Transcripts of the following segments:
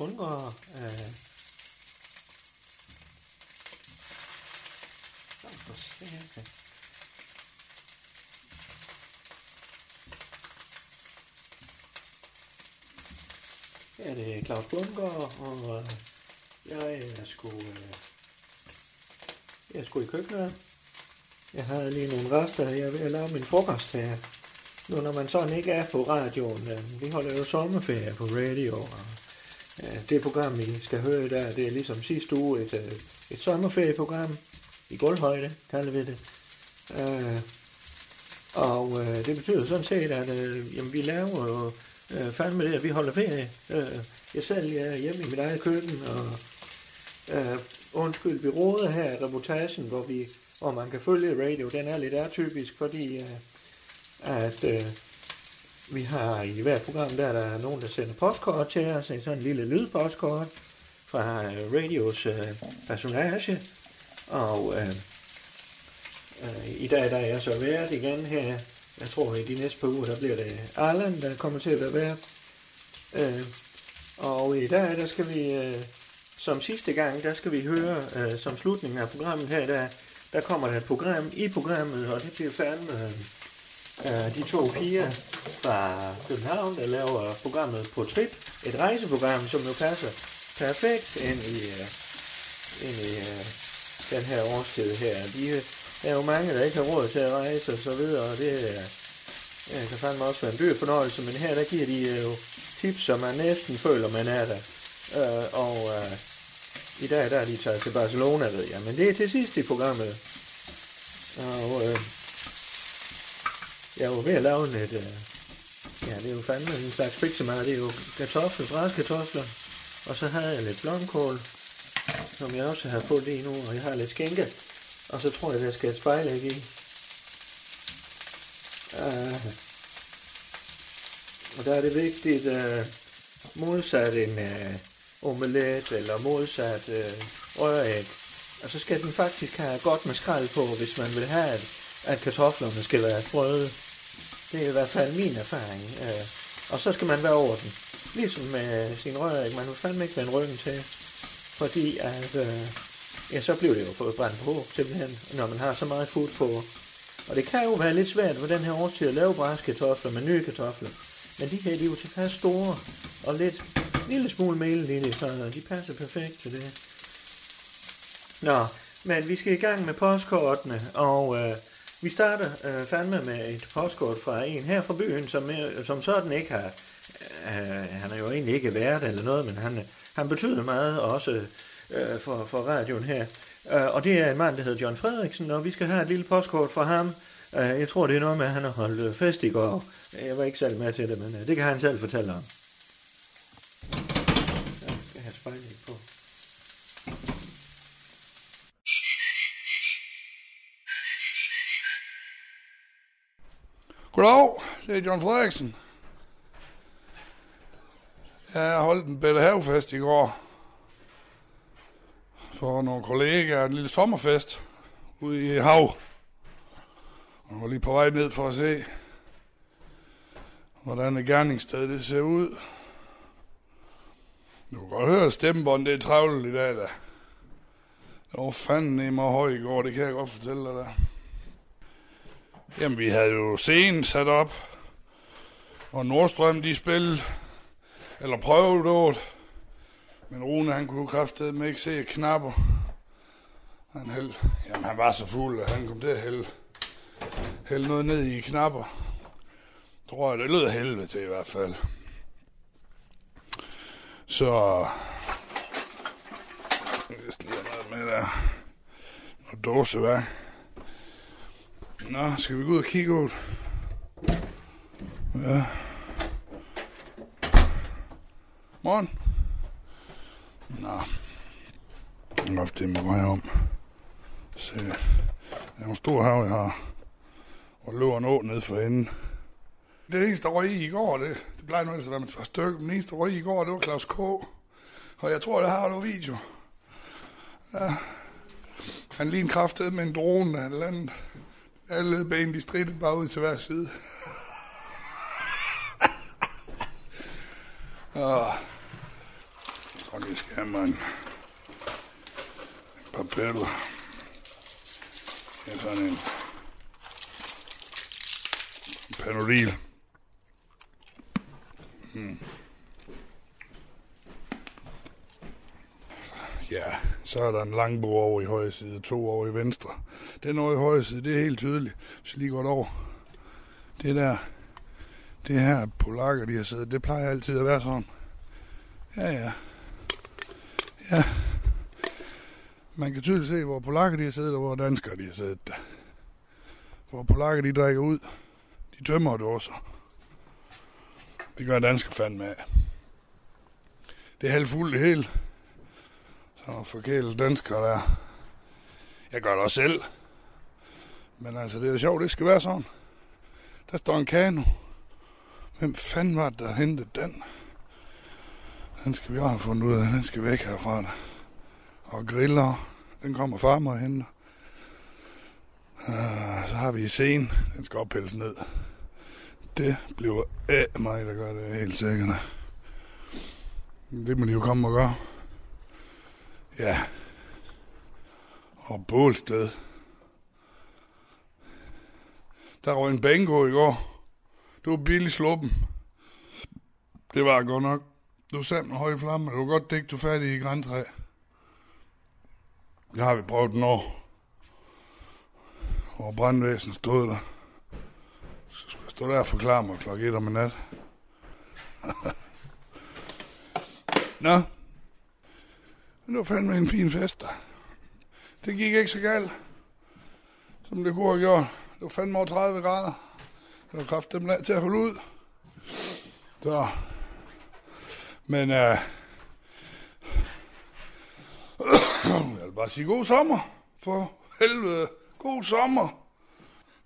Øh. her er det Claus Bundgaard. Her. Er det Claus Bundgaard, og øh, jeg er sgu, øh, jeg er sgu i køkkenet. Jeg har lige nogle rester, jeg er ved at lave min frokost her. Nu når man sådan ikke er på radioen, øh, vi holder jo sommerferie på radio, og det program, vi skal høre der, det er ligesom sidste uge et, øh, et sommerferieprogram i gulvhøjde, kalder vi det. Øh, og øh, det betyder sådan set, at øh, jamen, vi laver jo øh, fandme det, at vi holder ferie. Øh, jeg selv jeg er hjemme i mit eget køkken, og øh, undskyld, vi råder her i reportagen, hvor, vi, hvor man kan følge radio. Den er lidt atypisk, fordi øh, at øh, vi har i hvert program, der er der nogen, der sender postkort til os, en sådan en lille lydpostkort fra øh, radios øh, personage. Og øh, øh, i dag der er jeg så været igen her. Jeg tror, i de næste par uger, der bliver det Allan, der kommer til at være vært. Øh, og i dag, der skal vi, øh, som sidste gang, der skal vi høre, øh, som slutningen af programmet her, der, der kommer der et program i programmet, og det bliver fandme... Øh, Øh, de to piger fra København, der laver programmet på Trip, et rejseprogram, som jo passer perfekt ind i, øh, ind i øh, den her årstid her. De, der er jo mange, der ikke har råd til at rejse og så videre, og det kan fandme også være en dyr fornøjelse, men her der giver de jo tips, som man næsten føler, man er der. Uh, og i dag der er de taget til Barcelona, ved jeg, men det er til sidst i programmet. Og øh, jeg var ved at lave lidt, øh, ja, det er jo fandme en slags fiksemad, det er jo kartofler, bræskartofler, og så havde jeg lidt blomkål, som jeg også har fået i nu, og jeg har lidt skænke, og så tror jeg, der skal et spejlæg i. Uh, og der er det vigtigt, uh, modsat en uh, omelet, eller modsat uh, røræg, og så skal den faktisk have godt med skrald på, hvis man vil have, at, at kartoflerne skal være sprøde. Det er i hvert fald min erfaring. Øh, og så skal man være over den. Ligesom med sin røræg. Man vil fandme ikke vende ryggen til. Fordi at, øh, ja, så bliver det jo fået brændt på, simpelthen, når man har så meget fod på. Og det kan jo være lidt svært for den her årstid at lave bræskartofler med nye kartofler. Men de her, de er jo tilpas store og lidt, lille smule mel så de passer perfekt til det. Nå, men vi skal i gang med postkortene, og øh, vi starter øh, fandme med et postkort fra en her fra byen, som, øh, som sådan ikke har... Øh, han er jo egentlig ikke været eller noget, men han, han betyder meget også øh, for, for radioen her. Øh, og det er en mand, der hedder John Frederiksen, og vi skal have et lille postkort fra ham. Øh, jeg tror, det er noget med, at han har holdt fest i går. Jeg var ikke selv med til det, men øh, det kan han selv fortælle om. Goddag, det er John Frederiksen. Jeg holdt en bedre havefest i går. For nogle kollegaer, en lille sommerfest ude i hav. Og var lige på vej ned for at se, hvordan et gerningssted det ser ud. Du kan godt høre, at stemmebånd det er travlt i dag, da. Det var fanden i mig høj i går, det kan jeg godt fortælle dig der. Jamen, vi havde jo scenen sat op, og Nordstrøm, de spillede, eller prøvede det, men Rune, han kunne kraftedeme ikke se knapper. Han, held, jamen, han var så fuld, at han kom til at hælde, hælde noget ned i knapper. Tror jeg, det lød helvede til i hvert fald. Så... Jeg skal lige have noget med der. Noget dåseværk. Nå, skal vi gå ud og kigge ud? Ja. Morgen. Nå. Jeg har det med mig om. Se. Det er en stor hav, jeg har. Og løber en å ned for enden. Det eneste, der røg i i går, det, det plejer nu ellers at være med et stykke, stykker, men det eneste, der røg i i går, det var Claus K. Og jeg tror, det har du video. Ja. Han lige en kraftet med en drone, der han landet. Alle ben, de stridte bare ud til hver side. Og jeg tror, det skal have mig en, en par piller. Ja, sådan en, en Panodil. Hmm. Ja, så er der en lang bro over i højre side, to over i venstre. Den over i højre side, det er helt tydeligt, hvis lige godt over. Det der, det her polakker, de har siddet, det plejer altid at være sådan. Ja, ja. Ja. Man kan tydeligt se, hvor polakker de har siddet, og hvor danskere de har siddet. Hvor polakker de drikker ud. De tømmer dåser. Det gør danskere fandme af. Det er halvfuldt det hele. Så nogle forkælet danskere der. Jeg gør det også selv. Men altså, det er jo sjovt, det skal være sådan. Der står en kano. Hvem fanden var det, der hentede den? Den skal vi også have fundet ud af. Den skal væk herfra. Der. Og griller. Den kommer far mig hen. Uh, ah, så har vi scenen. Den skal ophældes ned. Det bliver af mig, der gør det helt sikkert. Det må de jo komme og gøre. Ja. Og bålsted. Der var en bingo i går. Det var billig sluppen. Det var godt nok. Du satte med høje flamme. Det var godt dæk, du færdig i græntræ. Det har vi prøvet den år. Og brandvæsen stod der. Så skulle jeg stå der og forklare mig klokken et om nat. Nå. Men det var fandme en fin fest der. Det gik ikke så galt, som det kunne have gjort. Det var fandme over 30 grader. Det var kraft dem til at holde ud. Så. Men øh, jeg vil bare sige god sommer. For helvede. God sommer.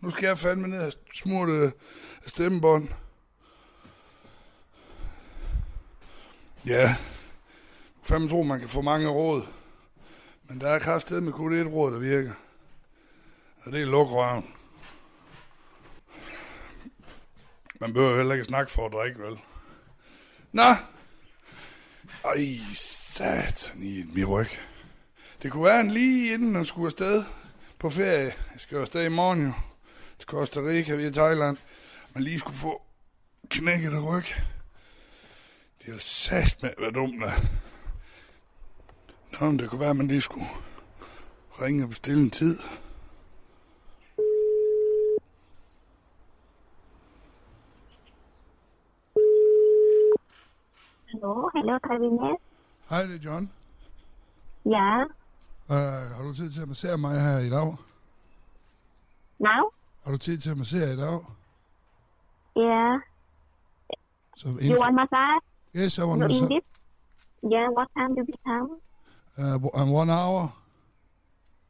Nu skal jeg fandme ned og smurte stemmebånd. Ja, Yeah fandme tro, man kan få mange råd. Men der er kraftedet med kun et råd, der virker. Og det er lukrøven. Man behøver heller ikke snakke for at drikke, vel? Nå! Ej, satan i min ryg. Det kunne være en lige inden man skulle afsted på ferie. Jeg skal jo afsted i morgen jo. Til Costa Rica via Thailand. Man lige skulle få knækket ryg. Det er sat med at dumt er. Nå, det kunne være, at man lige skulle ringe og bestille en tid. Hallo, hallo, kabinet. Hej, det er John. Ja, Uh, har du tid til at massere mig her i dag? now? Har du tid til at massere i dag? Yeah. Så You want massage? Yes, I want No massage. Yeah, what time do you come? Uh, and one hour?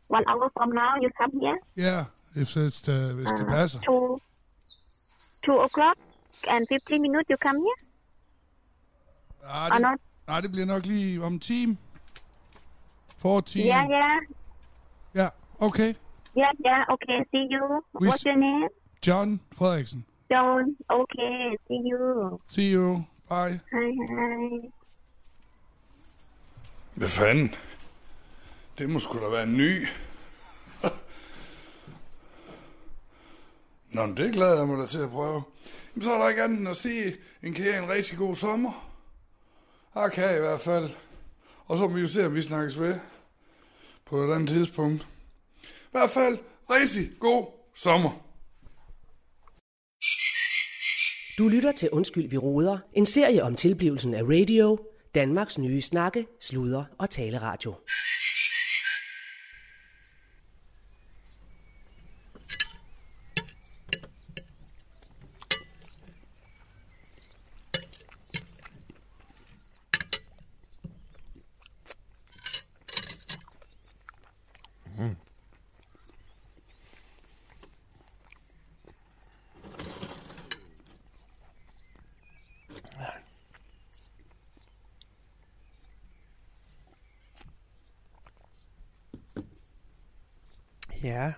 One hour from now, you come here? Yeah, if it's the, hvis det Uh, passer. Two, two o'clock and 15 minutes, you come here? Nej, Or det, not? nej, det bliver nok lige om en time. 14. Yeah, yeah. Ja, okay. Yeah, yeah, okay, see you. We What's your name? John Frederiksen. John. Okay, see you. See you. Bye. Hi, hi. Hvad fanden? Det må sgu da være en ny. Nå, men det glæder jeg mig da til at prøve. Jamen, så er der ikke andet end at sige, en kære en rigtig god sommer. Her kan jeg i hvert fald. Og så må vi jo se, om vi snakkes ved på et andet tidspunkt. I hvert fald, rigtig god sommer. Du lytter til Undskyld, vi råder, en serie om tilblivelsen af radio, Danmarks nye snakke, sludre og taleradio. Ja.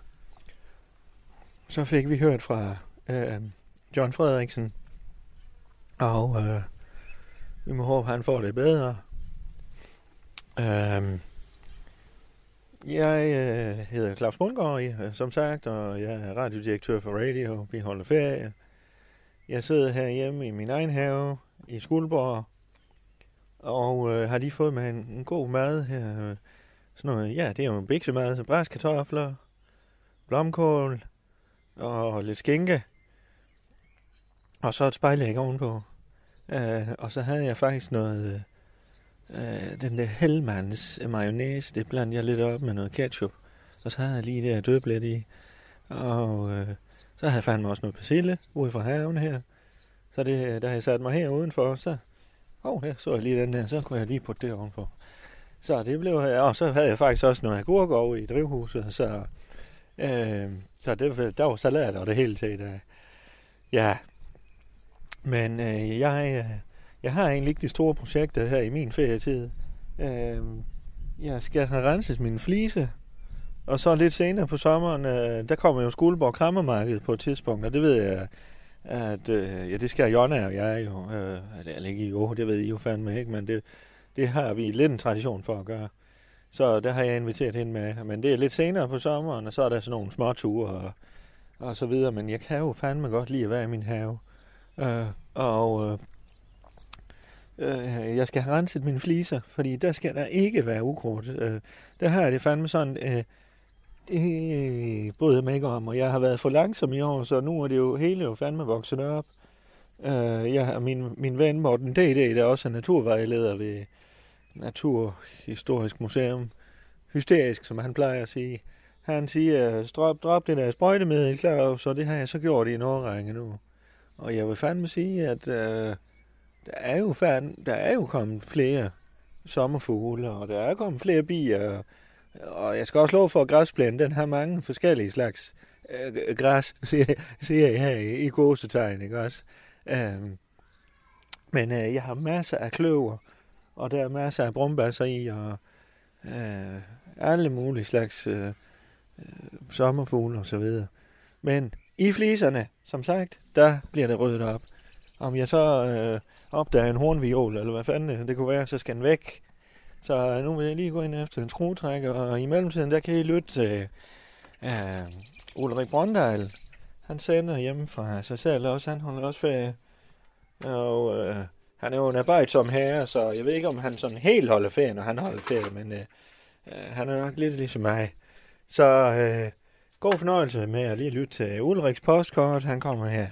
Så fik vi hørt fra øh, John Frederiksen. Og øh, vi må håbe, han får det bedre. Øh, jeg øh, hedder Claus Bundgaard, øh, som sagt, og jeg er radiodirektør for Radio. Vi holder ferie. Jeg sidder her hjemme i min egen have i Skuldborg, og øh, har lige fået mig en, en god mad her. Sådan noget, ja, det er jo en biksemad, bræskartofler, blomkål og lidt skinke. Og så et spejlæg ovenpå. Øh, og så havde jeg faktisk noget, Øh, den der Hellmans mayonnaise, det blandede jeg lidt op med noget ketchup. Og så havde jeg lige det her dødblæt i. Og øh, så havde jeg fandme også noget persille ude fra haven her. Så det, da jeg satte mig her udenfor, så, oh, her så jeg lige den der, så kunne jeg lige putte det ovenpå. Så det blev, og så havde jeg faktisk også noget agurk over i drivhuset, så Øh, så det, der var salat og det hele taget. Øh. Ja, men øh, jeg, øh, jeg har egentlig ikke de store projekter her i min ferietid. Øh, jeg skal have renset min flise, og så lidt senere på sommeren, øh, der kommer jo Skuldborg Krammermarked på et tidspunkt, og det ved jeg, at øh, ja, det skal Jonna og jeg jo, øh, eller ikke jo, det ved I jo fandme ikke, men det, det har vi lidt en tradition for at gøre. Så der har jeg inviteret hende med. Men det er lidt senere på sommeren, og så er der sådan nogle små ture og, og så videre. Men jeg kan jo fandme godt lide at være i min have. Øh, og øh, øh jeg skal have renset mine fliser, fordi der skal der ikke være ukrudt. Øh, der her er det fandme sådan... Øh, det bryder mig ikke om, og jeg har været for langsom i år, så nu er det jo hele jo fandme vokset op. Øh, jeg har min, min ven Morten D.D., der også er naturvejleder ved, Naturhistorisk Museum, hysterisk, som han plejer at sige. Han siger, drop, drop det der sprøjtemiddel, klar, så det har jeg så gjort i en årrække nu. Og jeg vil fandme sige, at øh, der, er jo fandme, der er jo kommet flere sommerfugle, og der er kommet flere bier, og jeg skal også love for, at græsplænen, den har mange forskellige slags øh, græs, siger, siger jeg her i, i gåsetegn, ikke også? Øh, men øh, jeg har masser af kløver, og der er masser af brumbasser i, og øh, alle mulige slags øh, øh, sommerfugle og så videre. Men i fliserne, som sagt, der bliver det ryddet op. Om jeg så øh, opdager en hornviol, eller hvad fanden det kunne være, så skal den væk. Så øh, nu vil jeg lige gå ind efter en skruetrækker, og i mellemtiden, der kan I lytte til øh, Ulrik Brøndal. Han sender hjemme fra sig selv også, han holder også ferie. Og øh, han er jo en arbejdsom herre, så jeg ved ikke, om han sådan helt holder ferie, når han holder ferie, men øh, øh, han er nok lidt ligesom mig. Så øh, god fornøjelse med at lige lytte til Ulriks postkort. Han kommer her.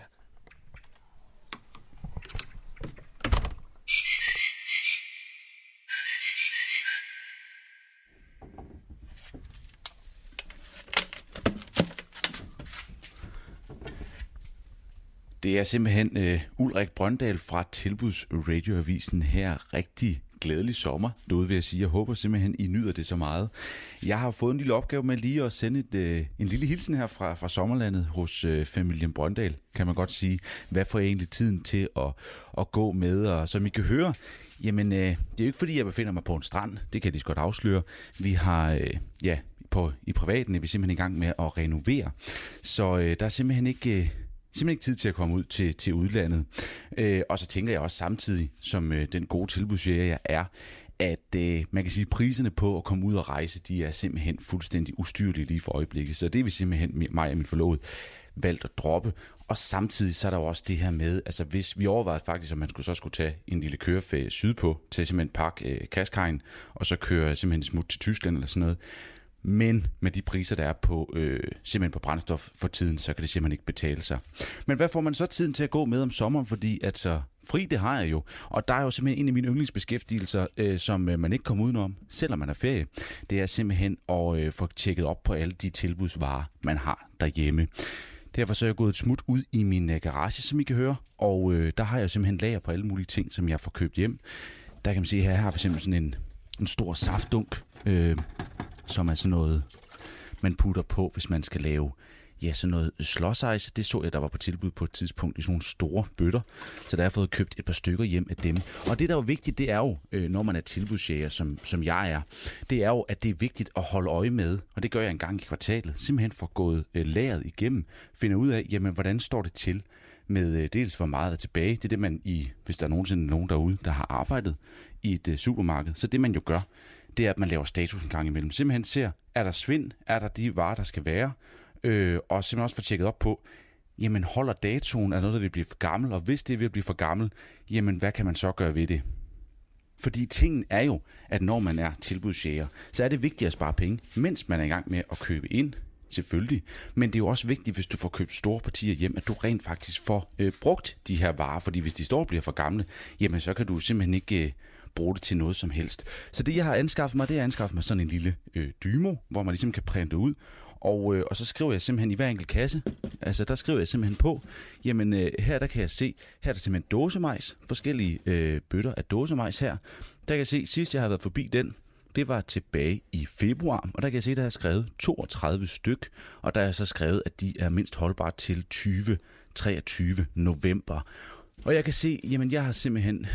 Det er simpelthen øh, Ulrik Brøndal fra Tilbuds Radioavisen her. Rigtig glædelig sommer Noget vil jeg sige. Jeg håber simpelthen, I nyder det så meget. Jeg har fået en lille opgave med lige at sende et, øh, en lille hilsen her fra, fra sommerlandet hos øh, familien Brøndal, kan man godt sige. Hvad får jeg egentlig tiden til at, at gå med? Og som I kan høre, jamen øh, det er jo ikke fordi, jeg befinder mig på en strand. Det kan de godt afsløre. Vi har, øh, ja, på, i privaten er vi simpelthen i gang med at renovere. Så øh, der er simpelthen ikke... Øh, simpelthen ikke tid til at komme ud til, til udlandet. Øh, og så tænker jeg også samtidig, som øh, den gode tilbudsjæger jeg er, at øh, man kan sige, at priserne på at komme ud og rejse, de er simpelthen fuldstændig ustyrlige lige for øjeblikket. Så det vil simpelthen mig og min forlovede valgt at droppe. Og samtidig så er der jo også det her med, altså hvis vi overvejede faktisk, at man skulle, så skulle tage en lille køreferie sydpå, til simpelthen pakke øh, Kaskheim, og så køre simpelthen smut til Tyskland eller sådan noget. Men med de priser, der er på, øh, simpelthen på brændstof for tiden, så kan det simpelthen ikke betale sig. Men hvad får man så tiden til at gå med om sommeren? Fordi altså, fri det har jeg jo. Og der er jo simpelthen en af mine yndlingsbeskæftigelser, øh, som øh, man ikke kommer udenom, selvom man er ferie. Det er simpelthen at øh, få tjekket op på alle de tilbudsvarer, man har derhjemme. Derfor så er jeg gået et smut ud i min øh, garage, som I kan høre. Og øh, der har jeg simpelthen lager på alle mulige ting, som jeg får købt hjem. Der kan man se, at jeg har for eksempel sådan en, en stor saftdunk, øh, som er sådan noget, man putter på, hvis man skal lave ja, sådan noget slåsejs. Det så jeg, der var på tilbud på et tidspunkt i sådan nogle store bøtter. Så der har jeg fået købt et par stykker hjem af dem. Og det, der er jo vigtigt, det er jo, øh, når man er tilbudsjæger, som, som jeg er, det er jo, at det er vigtigt at holde øje med, og det gør jeg en gang i kvartalet, simpelthen for gået øh, lageret igennem, finder ud af, jamen, hvordan står det til med øh, dels hvor meget der er tilbage. Det er det, man i, hvis der er nogensinde nogen derude, der har arbejdet i et øh, supermarked, så det man jo gør, det er, at man laver status en gang imellem. Simpelthen ser, er der svind, er der de varer, der skal være, øh, og simpelthen også få tjekket op på, jamen holder datoen, af noget, der vil blive for gammel, og hvis det vil blive for gammel, jamen hvad kan man så gøre ved det? Fordi tingen er jo, at når man er tilbudsjæger, så er det vigtigt at spare penge, mens man er i gang med at købe ind, selvfølgelig. Men det er jo også vigtigt, hvis du får købt store partier hjem, at du rent faktisk får øh, brugt de her varer. Fordi hvis de står og bliver for gamle, jamen så kan du simpelthen ikke øh, bruge det til noget som helst. Så det, jeg har anskaffet mig, det er at anskaffe mig sådan en lille øh, dymo, hvor man ligesom kan printe ud. Og, øh, og så skriver jeg simpelthen i hver enkelt kasse, altså der skriver jeg simpelthen på, jamen øh, her der kan jeg se, her er der simpelthen dåsemajs, forskellige øh, bøtter af dåsemajs her. Der kan jeg se, sidst jeg har været forbi den, det var tilbage i februar, og der kan jeg se, der er skrevet 32 styk, og der er så skrevet, at de er mindst holdbare til 20 23 november. Og jeg kan se, jamen jeg har simpelthen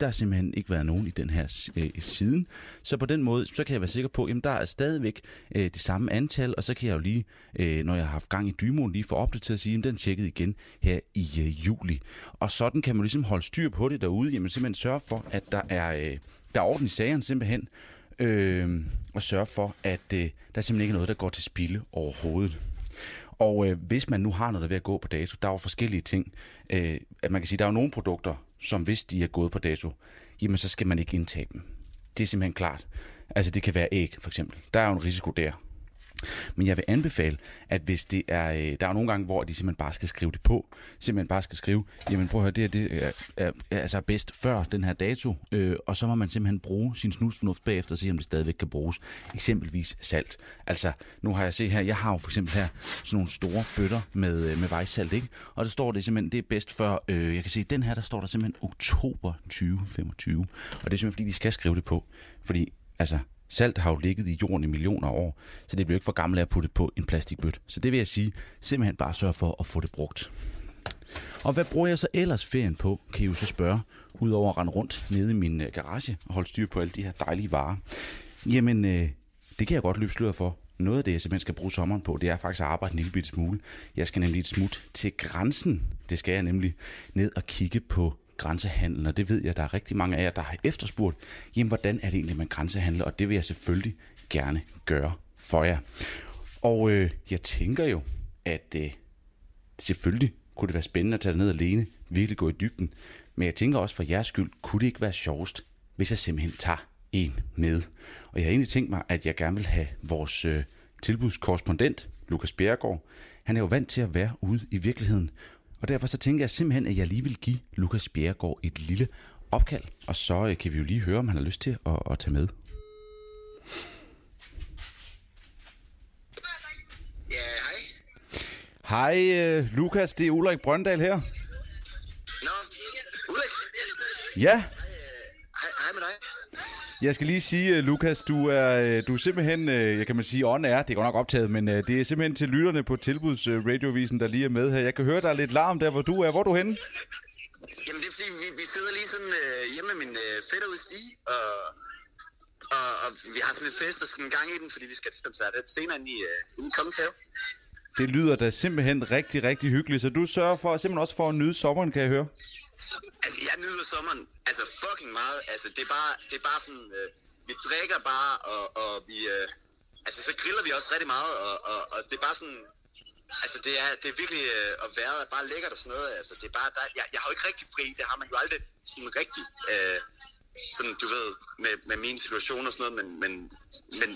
der har simpelthen ikke været nogen i den her øh, siden. Så på den måde, så kan jeg være sikker på, at der er stadigvæk øh, det samme antal, og så kan jeg jo lige, øh, når jeg har haft gang i dymoen, lige få opdateret og sige, at den tjekkede igen her i øh, juli. Og sådan kan man ligesom holde styr på det derude, jamen simpelthen sørge for, at der er, øh, der er orden i sagerne simpelthen, øh, og sørge for, at øh, der simpelthen ikke noget, der går til spilde overhovedet. Og øh, hvis man nu har noget, der er ved at gå på dato, der er jo forskellige ting. Øh, at man kan sige, der er jo nogle produkter, som hvis de er gået på dato, jamen så skal man ikke indtage dem. Det er simpelthen klart. Altså det kan være æg, for eksempel. Der er jo en risiko der. Men jeg vil anbefale, at hvis det er, øh, der er nogle gange, hvor de simpelthen bare skal skrive det på, simpelthen bare skal skrive, jamen prøv at høre, det, her, det er, er, er altså bedst før den her dato, øh, og så må man simpelthen bruge sin snusfornuft bagefter og se, om det stadigvæk kan bruges. Eksempelvis salt. Altså, nu har jeg set her, jeg har jo for eksempel her sådan nogle store bøtter med, øh, med vejsalt, ikke? Og der står det simpelthen, det er bedst før, øh, jeg kan se, den her, der står der simpelthen oktober 2025. Og det er simpelthen, fordi de skal skrive det på. Fordi, altså, Salt har jo ligget i jorden i millioner af år, så det bliver ikke for gammelt at putte på en plastikbøt. Så det vil jeg sige, simpelthen bare sørge for at få det brugt. Og hvad bruger jeg så ellers ferien på, kan I jo så spørge, udover at rende rundt nede i min øh, garage og holde styr på alle de her dejlige varer. Jamen, øh, det kan jeg godt løbe sløret for. Noget af det, jeg simpelthen skal bruge sommeren på, det er faktisk at arbejde en lille bitte smule. Jeg skal nemlig et smut til grænsen. Det skal jeg nemlig ned og kigge på grænsehandlen, og det ved jeg, der er rigtig mange af jer, der har efterspurgt, jamen hvordan er det egentlig, man grænsehandler, og det vil jeg selvfølgelig gerne gøre for jer. Og øh, jeg tænker jo, at øh, selvfølgelig kunne det være spændende at tage ned alene, virkelig gå i dybden, men jeg tænker også for jeres skyld, kunne det ikke være sjovest, hvis jeg simpelthen tager en med. Og jeg har egentlig tænkt mig, at jeg gerne vil have vores øh, tilbudskorrespondent, Lukas Bjergård, han er jo vant til at være ude i virkeligheden, og derfor så tænker jeg simpelthen, at jeg lige vil give Lukas Bjerregaard et lille opkald, og så øh, kan vi jo lige høre, om han har lyst til at, at tage med. Ja, hej. Hej uh, Lukas, det er Ulrik Brøndal her. Nå, Ulrik. Ja, Hej, hej med dig. Jeg skal lige sige, uh, Lukas, du er, øh, du er simpelthen, uh, jeg kan man sige, on air, det er godt nok optaget, men det er simpelthen til lytterne på Tilbuds uh, Radiovisen, der lige er med her. Jeg kan høre, der er lidt larm der, hvor du er. Hvor er du henne? Jamen, det er fordi, vi, vi sidder lige sådan øh, hjemme med min øh, fætter ude i og, og, og, vi har sådan lidt fest, og skal en gang i den, fordi vi skal til koncert senere i, øh, Kongens Have. Det lyder da simpelthen rigtig, rigtig hyggeligt, så du sørger for simpelthen også for at nyde sommeren, kan jeg høre. Altså, jeg nyder sommeren altså fucking meget. Altså, det er bare, det er bare sådan, øh, vi drikker bare, og, og vi, øh, altså, så griller vi også rigtig meget, og, og, og det er bare sådan, altså, det er, det er virkelig, øh, og vejret er bare lækkert og sådan noget. Altså, det er bare, der, jeg, jeg har jo ikke rigtig fri, det har man jo aldrig sådan rigtig. Øh, sådan, du ved, med, med min situation og sådan noget, men, men, men,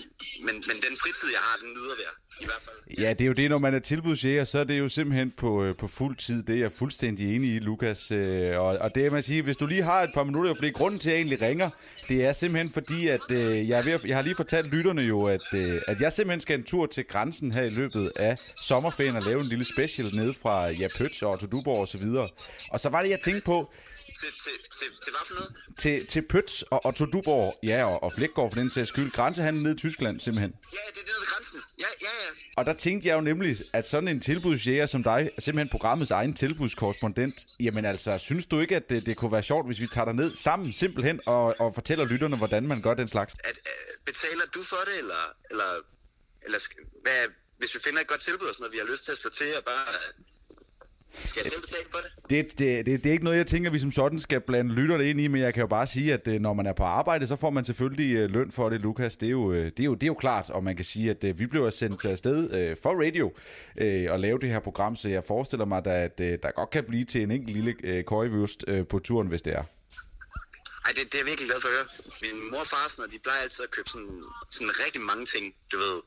men, men den fritid, jeg har, den nyder jeg i hvert fald. Ja, det er jo det, når man er tilbudsjæger, så er det jo simpelthen på, øh, på fuld tid. Det er jeg fuldstændig enig i, Lukas. Øh, og, og det er, man siger, hvis du lige har et par minutter, fordi grunden til, at jeg egentlig ringer, det er simpelthen fordi, at øh, jeg, er ved at, jeg har lige fortalt lytterne jo, at, øh, at jeg simpelthen skal en tur til grænsen her i løbet af sommerferien og lave en lille special ned fra ja, Pøts og til Duborg og så videre. Og så var det, jeg tænkte på, til, til, til, til hvad for noget? til, til Pøts og, og Duborg, ja, og, og Flækgaard for den til skyld, grænsehandel ned i Tyskland simpelhen. Ja, det er det nede ved grænsen. Ja, ja, ja. Og der tænkte jeg jo nemlig, at sådan en tilbudsjæger som dig, er simpelthen programmets egen tilbudskorrespondent, jamen altså, synes du ikke, at det, det kunne være sjovt, hvis vi tager dig ned sammen simpelthen og, og fortæller lytterne, hvordan man gør den slags? At, øh, betaler du for det, eller, eller, eller hvad, hvis vi finder et godt tilbud og sådan noget, vi har lyst til at slå til og bare... Skal jeg selv betale for det? Det, det, det, det er ikke noget, jeg tænker, vi som sådan skal blande lytterne ind i, men jeg kan jo bare sige, at øh, når man er på arbejde, så får man selvfølgelig øh, løn for det, Lukas. Det er jo, øh, det er jo, det er jo klart, og man kan sige, at vi blev sendt afsted for radio og lave det her program, så jeg forestiller mig, at der godt kan blive til en enkelt lille køjevøst på turen, hvis det er. Ej, det, det er jeg virkelig glad for at høre. Min mor og far, sådan, de plejer altid at købe sådan, sådan rigtig mange ting, du ved.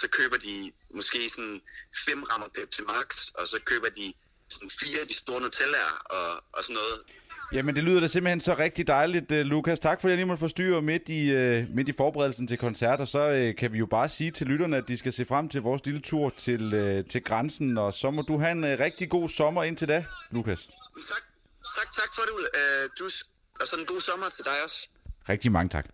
Så køber de måske sådan fem rammer Pepsi Max, og så køber de sådan fire af de store Nutellaer og, og sådan noget. Jamen, det lyder da simpelthen så rigtig dejligt, øh, Lukas. Tak for, at jeg lige måtte forstyrre midt i, øh, midt i forberedelsen til koncert, og så øh, kan vi jo bare sige til lytterne, at de skal se frem til vores lille tur til, til grænsen, og så må du have en rigtig god sommer indtil da, Lukas. Tak, tak, tak for det, Ulle. Du, og sådan en god sommer til dig også. Rigtig mange tak.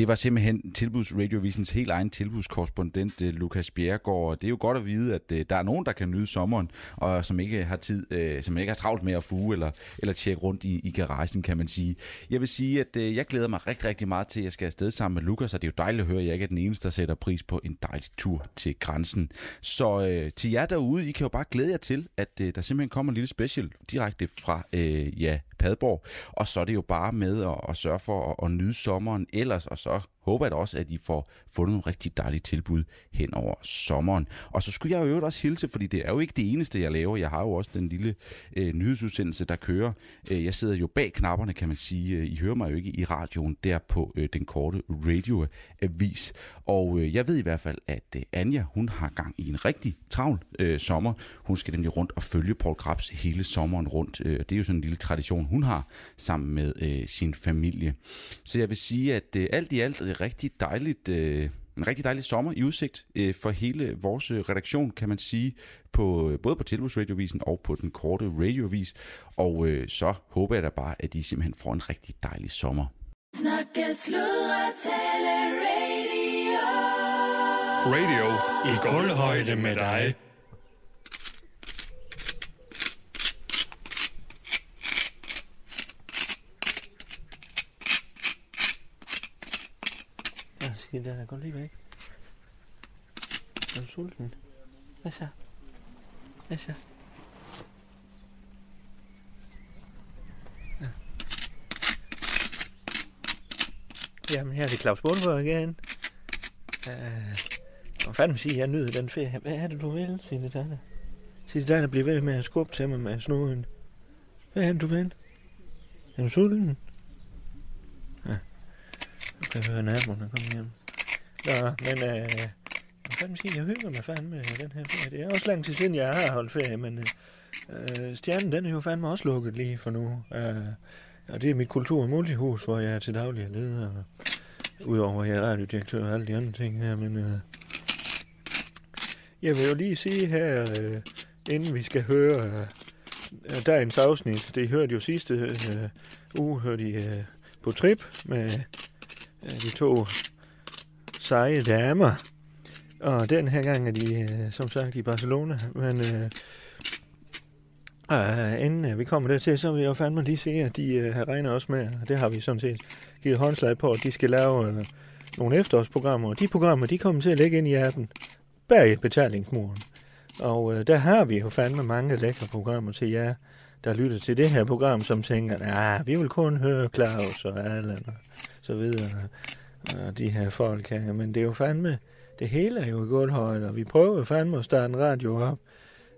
Det var simpelthen tilbudsradiovisens helt egen tilbudskorrespondent, øh, Lukas Bjergård. Det er jo godt at vide, at øh, der er nogen, der kan nyde sommeren, og som ikke har tid, øh, som ikke har travlt med at fuge eller, eller tjekke rundt i, i garagen, kan man sige. Jeg vil sige, at jeg glæder mig rigtig, rigtig meget til, at jeg skal afsted sammen med Lukas, og det er jo dejligt at høre, at jeg ikke er den eneste, der sætter pris på en dejlig tur til grænsen. Så øh, til jer derude, I kan jo bare glæde jer til, at øh, der simpelthen kommer en lille special direkte fra, øh, ja, Padborg. Og så er det jo bare med at, at sørge for at, at nyde sommeren ellers, og så så håber jeg da også, at I får fundet nogle rigtig dejlige tilbud hen over sommeren. Og så skulle jeg jo øvrigt også hilse, fordi det er jo ikke det eneste, jeg laver. Jeg har jo også den lille øh, nyhedsudsendelse, der kører. Øh, jeg sidder jo bag knapperne, kan man sige. Øh, I hører mig jo ikke i radioen der på øh, den korte radioavis. Og øh, jeg ved i hvert fald, at øh, Anja, hun har gang i en rigtig travl øh, sommer. Hun skal nemlig rundt og følge Paul Krabs hele sommeren rundt. Øh, det er jo sådan en lille tradition, hun har sammen med øh, sin familie. Så jeg vil sige, at øh, alt i alt det rigtig dejligt... Øh, en rigtig dejlig sommer i udsigt øh, for hele vores øh, redaktion, kan man sige, på, både på Tilbudsradiovisen og på den korte radiovis. Og øh, så håber jeg da bare, at I simpelthen får en rigtig dejlig sommer. Snakke, sludre, tale, radio. Radio i gulvhøjde med dig. Den siger der, gå lige væk. Er du sulten? Hvad så? Hvad så? Ja. Jamen, her er det Claus Bundgaard igen. Uh, og fanden sige, jeg nyder den ferie. Hvad er det, du vil, Signe Danne? Signe Danne bliver ved med at skubbe til mig med snuden. Hvad er det, du vil? Er du sulten? Ja. Du kan høre der kommer hjem. Nå, men øh, jeg fandme sige, jeg hygger mig fandme med den her ferie. Det er også lang tid siden, jeg har holdt ferie, men øh, øh, stjernen, den er jo fandme også lukket lige for nu. Øh, og det er mit kultur- og multihus, hvor jeg er til daglig leder. Og, Udover at jeg er radiodirektør og alle de andre ting her, men øh, jeg vil jo lige sige her, øh, inden vi skal høre øh, dagens afsnit, det hørte jo sidste øh, uge, hørte I øh, på trip med øh, de to seje damer. Og den her gang er de, øh, som sagt, i Barcelona. Men øh, øh, inden øh, vi kommer dertil, så vil jeg jo fandme lige se, at de øh, har også med, og det har vi sådan set givet håndslag på, at de skal lave øh, nogle efterårsprogrammer. Og de programmer, de kommer til at lægge ind i appen bag betalingsmuren. Og øh, der har vi jo fandme mange lækre programmer til jer, der lytter til det her program, som tænker, nej, vi vil kun høre Claus og Allan og så videre. Og de her folk her. Men det er jo fandme, det hele er jo i gulvhøjde, og vi prøver jo fandme at starte en radio op.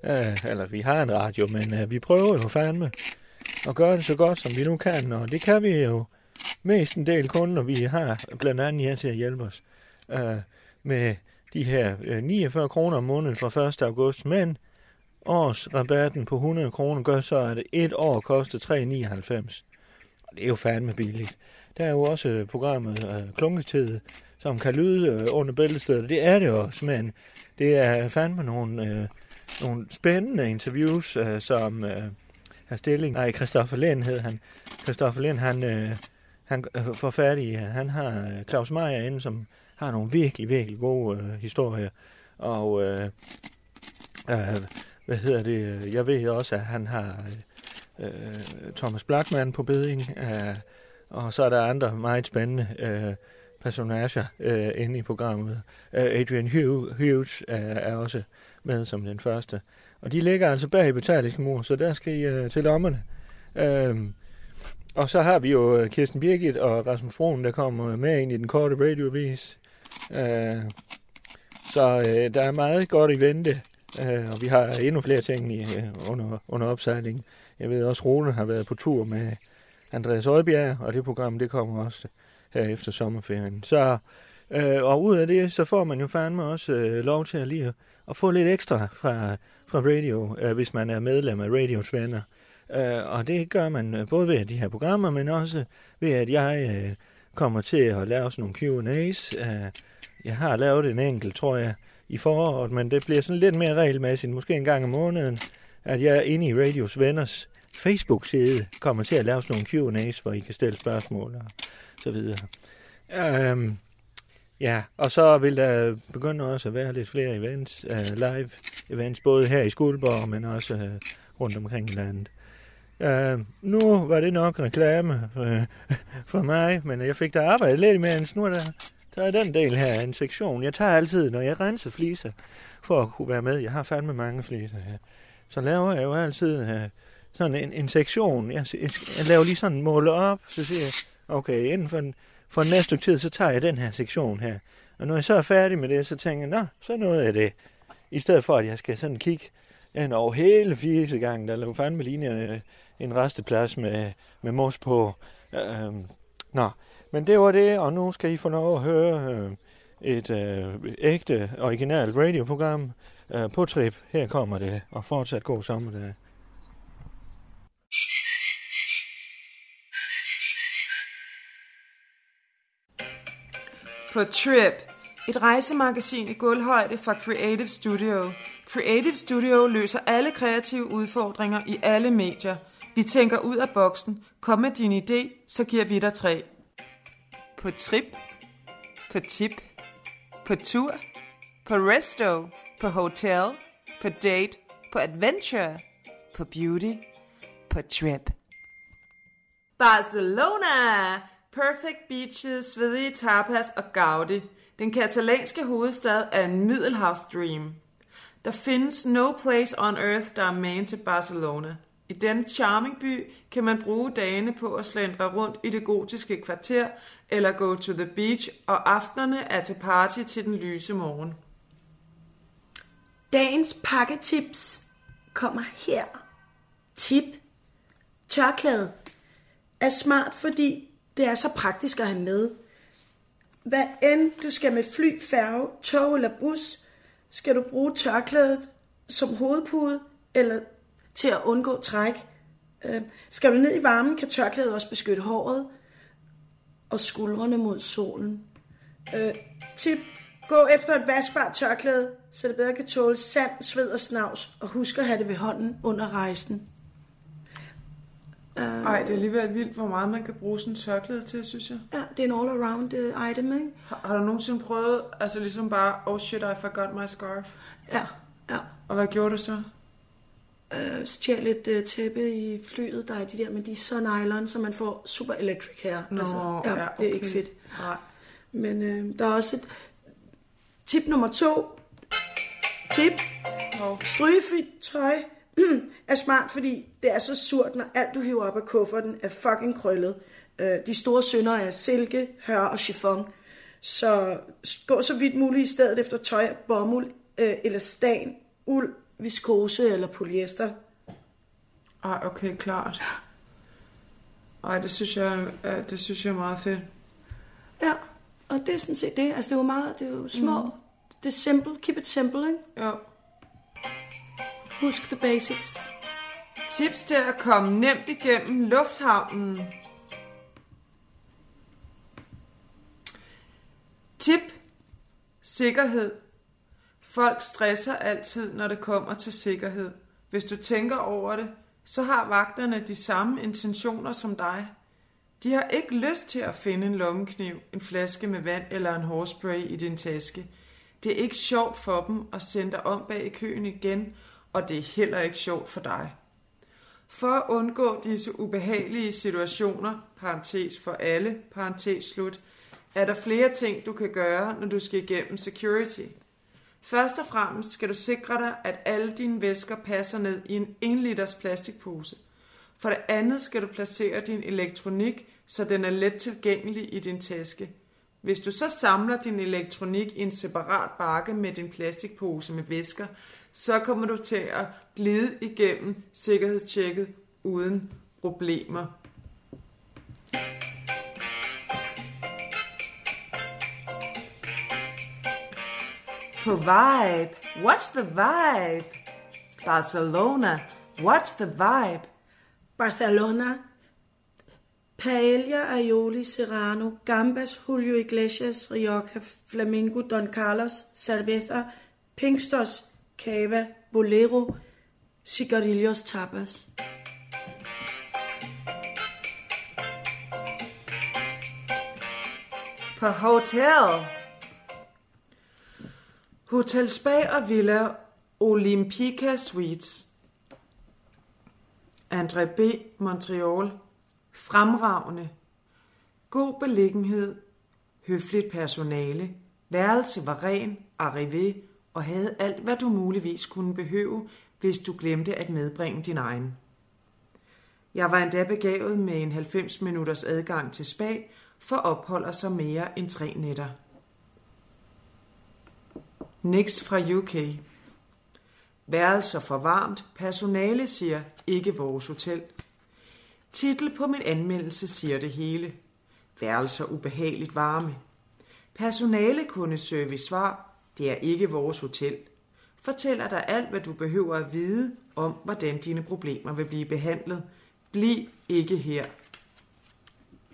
Uh, eller vi har en radio, men uh, vi prøver jo fandme at gøre det så godt, som vi nu kan. Og det kan vi jo mest en del kun, når vi har blandt andet jer til at hjælpe os uh, med de her uh, 49 kroner om måneden fra 1. august. Men årsrabatten på 100 kroner gør så, at et år koster 3,99. Og det er jo fandme billigt. Der er jo også øh, programmet øh, Klunketid, som kan lyde øh, under bæltestedet. Det er det også, men det er fandme nogle, øh, nogle spændende interviews, øh, som øh, har stilling. Nej, Christoffer Lind hed han. Christoffer Lind, han, øh, han øh, får færdig. Øh, han har øh, Claus Meier inde, som har nogle virkelig, virkelig gode øh, historier. Og øh, øh, hvad hedder det? Øh, jeg ved også, at han har øh, Thomas Blackman på beding. Øh, og så er der andre meget spændende øh, personager øh, inde i programmet. Øh, Adrian Hughes øh, er også med som den første. Og de ligger altså bag i betalingsmur, så der skal I øh, til lommerne. Øh, og så har vi jo øh, Kirsten Birgit og Rasmus Broen, der kommer med ind i den korte radioavis. Øh, så øh, der er meget godt i vente, øh, og vi har endnu flere ting i, øh, under, under opsejling. Jeg ved også, Rune har været på tur med Andreas Øjbjerg, og det program, det kommer også her efter sommerferien. Så, øh, og ud af det, så får man jo fandme også øh, lov til at lige at, få lidt ekstra fra, fra radio, øh, hvis man er medlem af Radios venner. Øh, og det gør man øh, både ved de her programmer, men også ved, at jeg øh, kommer til at lave sådan nogle Q&A's. Øh, jeg har lavet en enkelt, tror jeg, i foråret, men det bliver sådan lidt mere regelmæssigt, måske en gang om måneden, at jeg er inde i Radios Venners Facebook-side kommer til at lave sådan nogle Q&A's, hvor I kan stille spørgsmål og så videre. Øhm, ja, og så vil der begynde også at være lidt flere events, uh, live events, både her i Skuldborg, men også uh, rundt omkring i landet. Uh, nu var det nok reklame uh, for mig, men jeg fik da arbejdet lidt imens. Nu er der, der er den del her, en sektion. Jeg tager altid, når jeg renser fliser, for at kunne være med. Jeg har fandme mange fliser her. Så laver jeg jo altid uh, sådan en, en sektion. Jeg, jeg, jeg laver lige sådan en måle op, så siger jeg, okay, inden for, en, for næste tid, så tager jeg den her sektion her. Og når jeg så er færdig med det, så tænker jeg, nå, så noget af det. I stedet for, at jeg skal sådan kigge ind over hele fisegangen, der laver fandme linjerne en resteplads med, med mos på. Øhm, nå, men det var det, og nu skal I få lov at høre øh, et øh, ægte, originalt radioprogram øh, på trip. Her kommer det, og fortsat god sommerdag. På Trip, et rejsemagasin i gulvhøjde fra Creative Studio. Creative Studio løser alle kreative udfordringer i alle medier. Vi tænker ud af boksen. Kom med din idé, så giver vi dig tre. På trip, på tip, på tur, på resto, på hotel, på date, på adventure, på beauty, på trip. Barcelona! Perfect beaches, svedige tapas og Gaudi. Den katalanske hovedstad er en middelhavsdream. Der findes no place on earth, der er man til Barcelona. I den charming by kan man bruge dagene på at slendre rundt i det gotiske kvarter, eller gå to the beach, og aftenerne er til party til den lyse morgen. Dagens pakketips kommer her. Tip. Tørklæde er smart, fordi det er så praktisk at have med. Hvad end du skal med fly, færge, tog eller bus, skal du bruge tørklædet som hovedpude eller til at undgå træk. Øh, skal du ned i varmen, kan tørklædet også beskytte håret og skuldrene mod solen. Øh, tip. Gå efter et vaskbart tørklæde, så det bedre kan tåle sand, sved og snavs, og husk at have det ved hånden under rejsen. Ej, det er alligevel vildt, hvor meget man kan bruge sådan en tørklæde til, synes jeg. Ja, det er en all-around uh, item, ikke? Har, har du nogensinde prøvet, altså ligesom bare, oh shit, I forgot my scarf? Ja, ja. Og hvad gjorde du så? Uh, stjæl et uh, tæppe i flyet, der er de der, men de er så nylon, så man får super electric her. Nå, ja, ja, det er okay. ikke fedt. Nej. Men øh, der er også et tip nummer to. Tip. Strygefrit tøj er smart, fordi det er så surt, når alt du hiver op af kufferten er fucking krøllet. Øh, de store synder er silke, hør og chiffon. Så gå så vidt muligt i stedet efter tøj af bomuld, øh, elastan, uld, viskose eller polyester. Ej, okay, klart. Ej, det synes jeg, ja, det synes jeg er meget fedt. Ja, og det er sådan set det. Altså, det er jo meget, det er jo små. Mm. Det er simple. Keep it simple, ikke? Jo. Husk the basics. Tips til at komme nemt igennem lufthavnen. Tip. Sikkerhed. Folk stresser altid, når det kommer til sikkerhed. Hvis du tænker over det, så har vagterne de samme intentioner som dig. De har ikke lyst til at finde en lommekniv, en flaske med vand eller en hårspray i din taske. Det er ikke sjovt for dem at sende dig om bag i køen igen, og det er heller ikke sjovt for dig. For at undgå disse ubehagelige situationer, parentes for alle, parentes slut, er der flere ting, du kan gøre, når du skal igennem security. Først og fremmest skal du sikre dig, at alle dine væsker passer ned i en 1 liters plastikpose. For det andet skal du placere din elektronik, så den er let tilgængelig i din taske. Hvis du så samler din elektronik i en separat bakke med din plastikpose med væsker, så kommer du til at glide igennem sikkerhedstjekket uden problemer. På vibe. What's the vibe? Barcelona. What's the vibe? Barcelona. Paella, aioli, serrano, gambas, Julio Iglesias, Rioja, Flamingo, Don Carlos, Cerveza, Pinkstos, Cava, Bolero, Cigarillos, Tapas. På hotel. Hotel Spa og Villa Olympica Suites. André B. Montreal. Fremragende. God beliggenhed. Høfligt personale. Værelse var ren, arrivé og havde alt, hvad du muligvis kunne behøve, hvis du glemte at medbringe din egen. Jeg var endda begavet med en 90 minutters adgang til spa, for opholder sig mere end tre nætter. Next fra UK. Værelser for varmt. Personale siger ikke vores hotel. Titel på min anmeldelse siger det hele. Værelser ubehageligt varme. Personale kunne service svar. Det er ikke vores hotel. Fortæller dig alt, hvad du behøver at vide om, hvordan dine problemer vil blive behandlet. Bliv ikke her.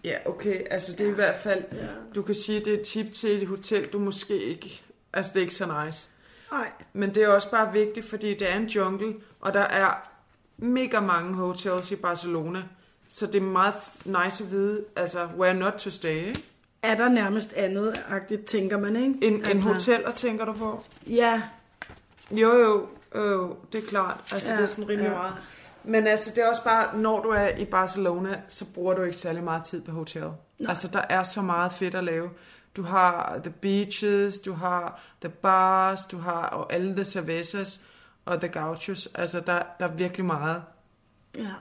Ja, okay. Altså, det er i hvert fald... Ja. Du kan sige, det er et tip til et hotel, du måske ikke... Altså, det er ikke så nice. Nej. Men det er også bare vigtigt, fordi det er en jungle, og der er mega mange hotels i Barcelona. Så det er meget nice at vide, altså, where not to stay, ikke? Er der nærmest andet-agtigt, tænker man, ikke? En, altså... en hoteller, tænker du på? Ja. Jo, jo, jo, det er klart. Altså, Ja, det er sådan rimelig ja. meget. Men altså, det er også bare, når du er i Barcelona, så bruger du ikke særlig meget tid på hotel. Nej. Altså, der er så meget fedt at lave. Du har the beaches, du har the bars, du har og alle the cervezas og the gauchos. Altså, der, der er virkelig meget. Ja.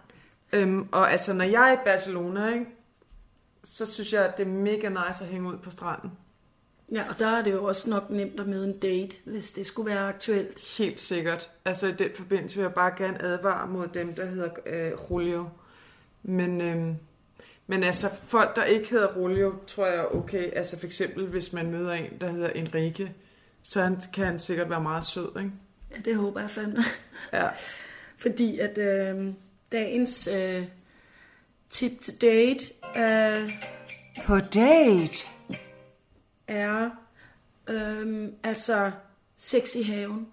Øhm, og altså, når jeg er i Barcelona, ikke, så synes jeg, at det er mega nice at hænge ud på stranden. Ja, og der er det jo også nok nemt at møde en date, hvis det skulle være aktuelt. Helt sikkert. Altså i den forbindelse vil jeg bare gerne advare mod dem, der hedder øh, Julio. Men, øhm, men altså folk, der ikke hedder Julio, tror jeg er okay. Altså for eksempel, hvis man møder en, der hedder Enrique, så han, kan han sikkert være meget sød, ikke? Ja, det håber jeg fandme. Ja. Fordi at øh, dagens øh, tip til date øh, På date? er øh, altså sex i haven.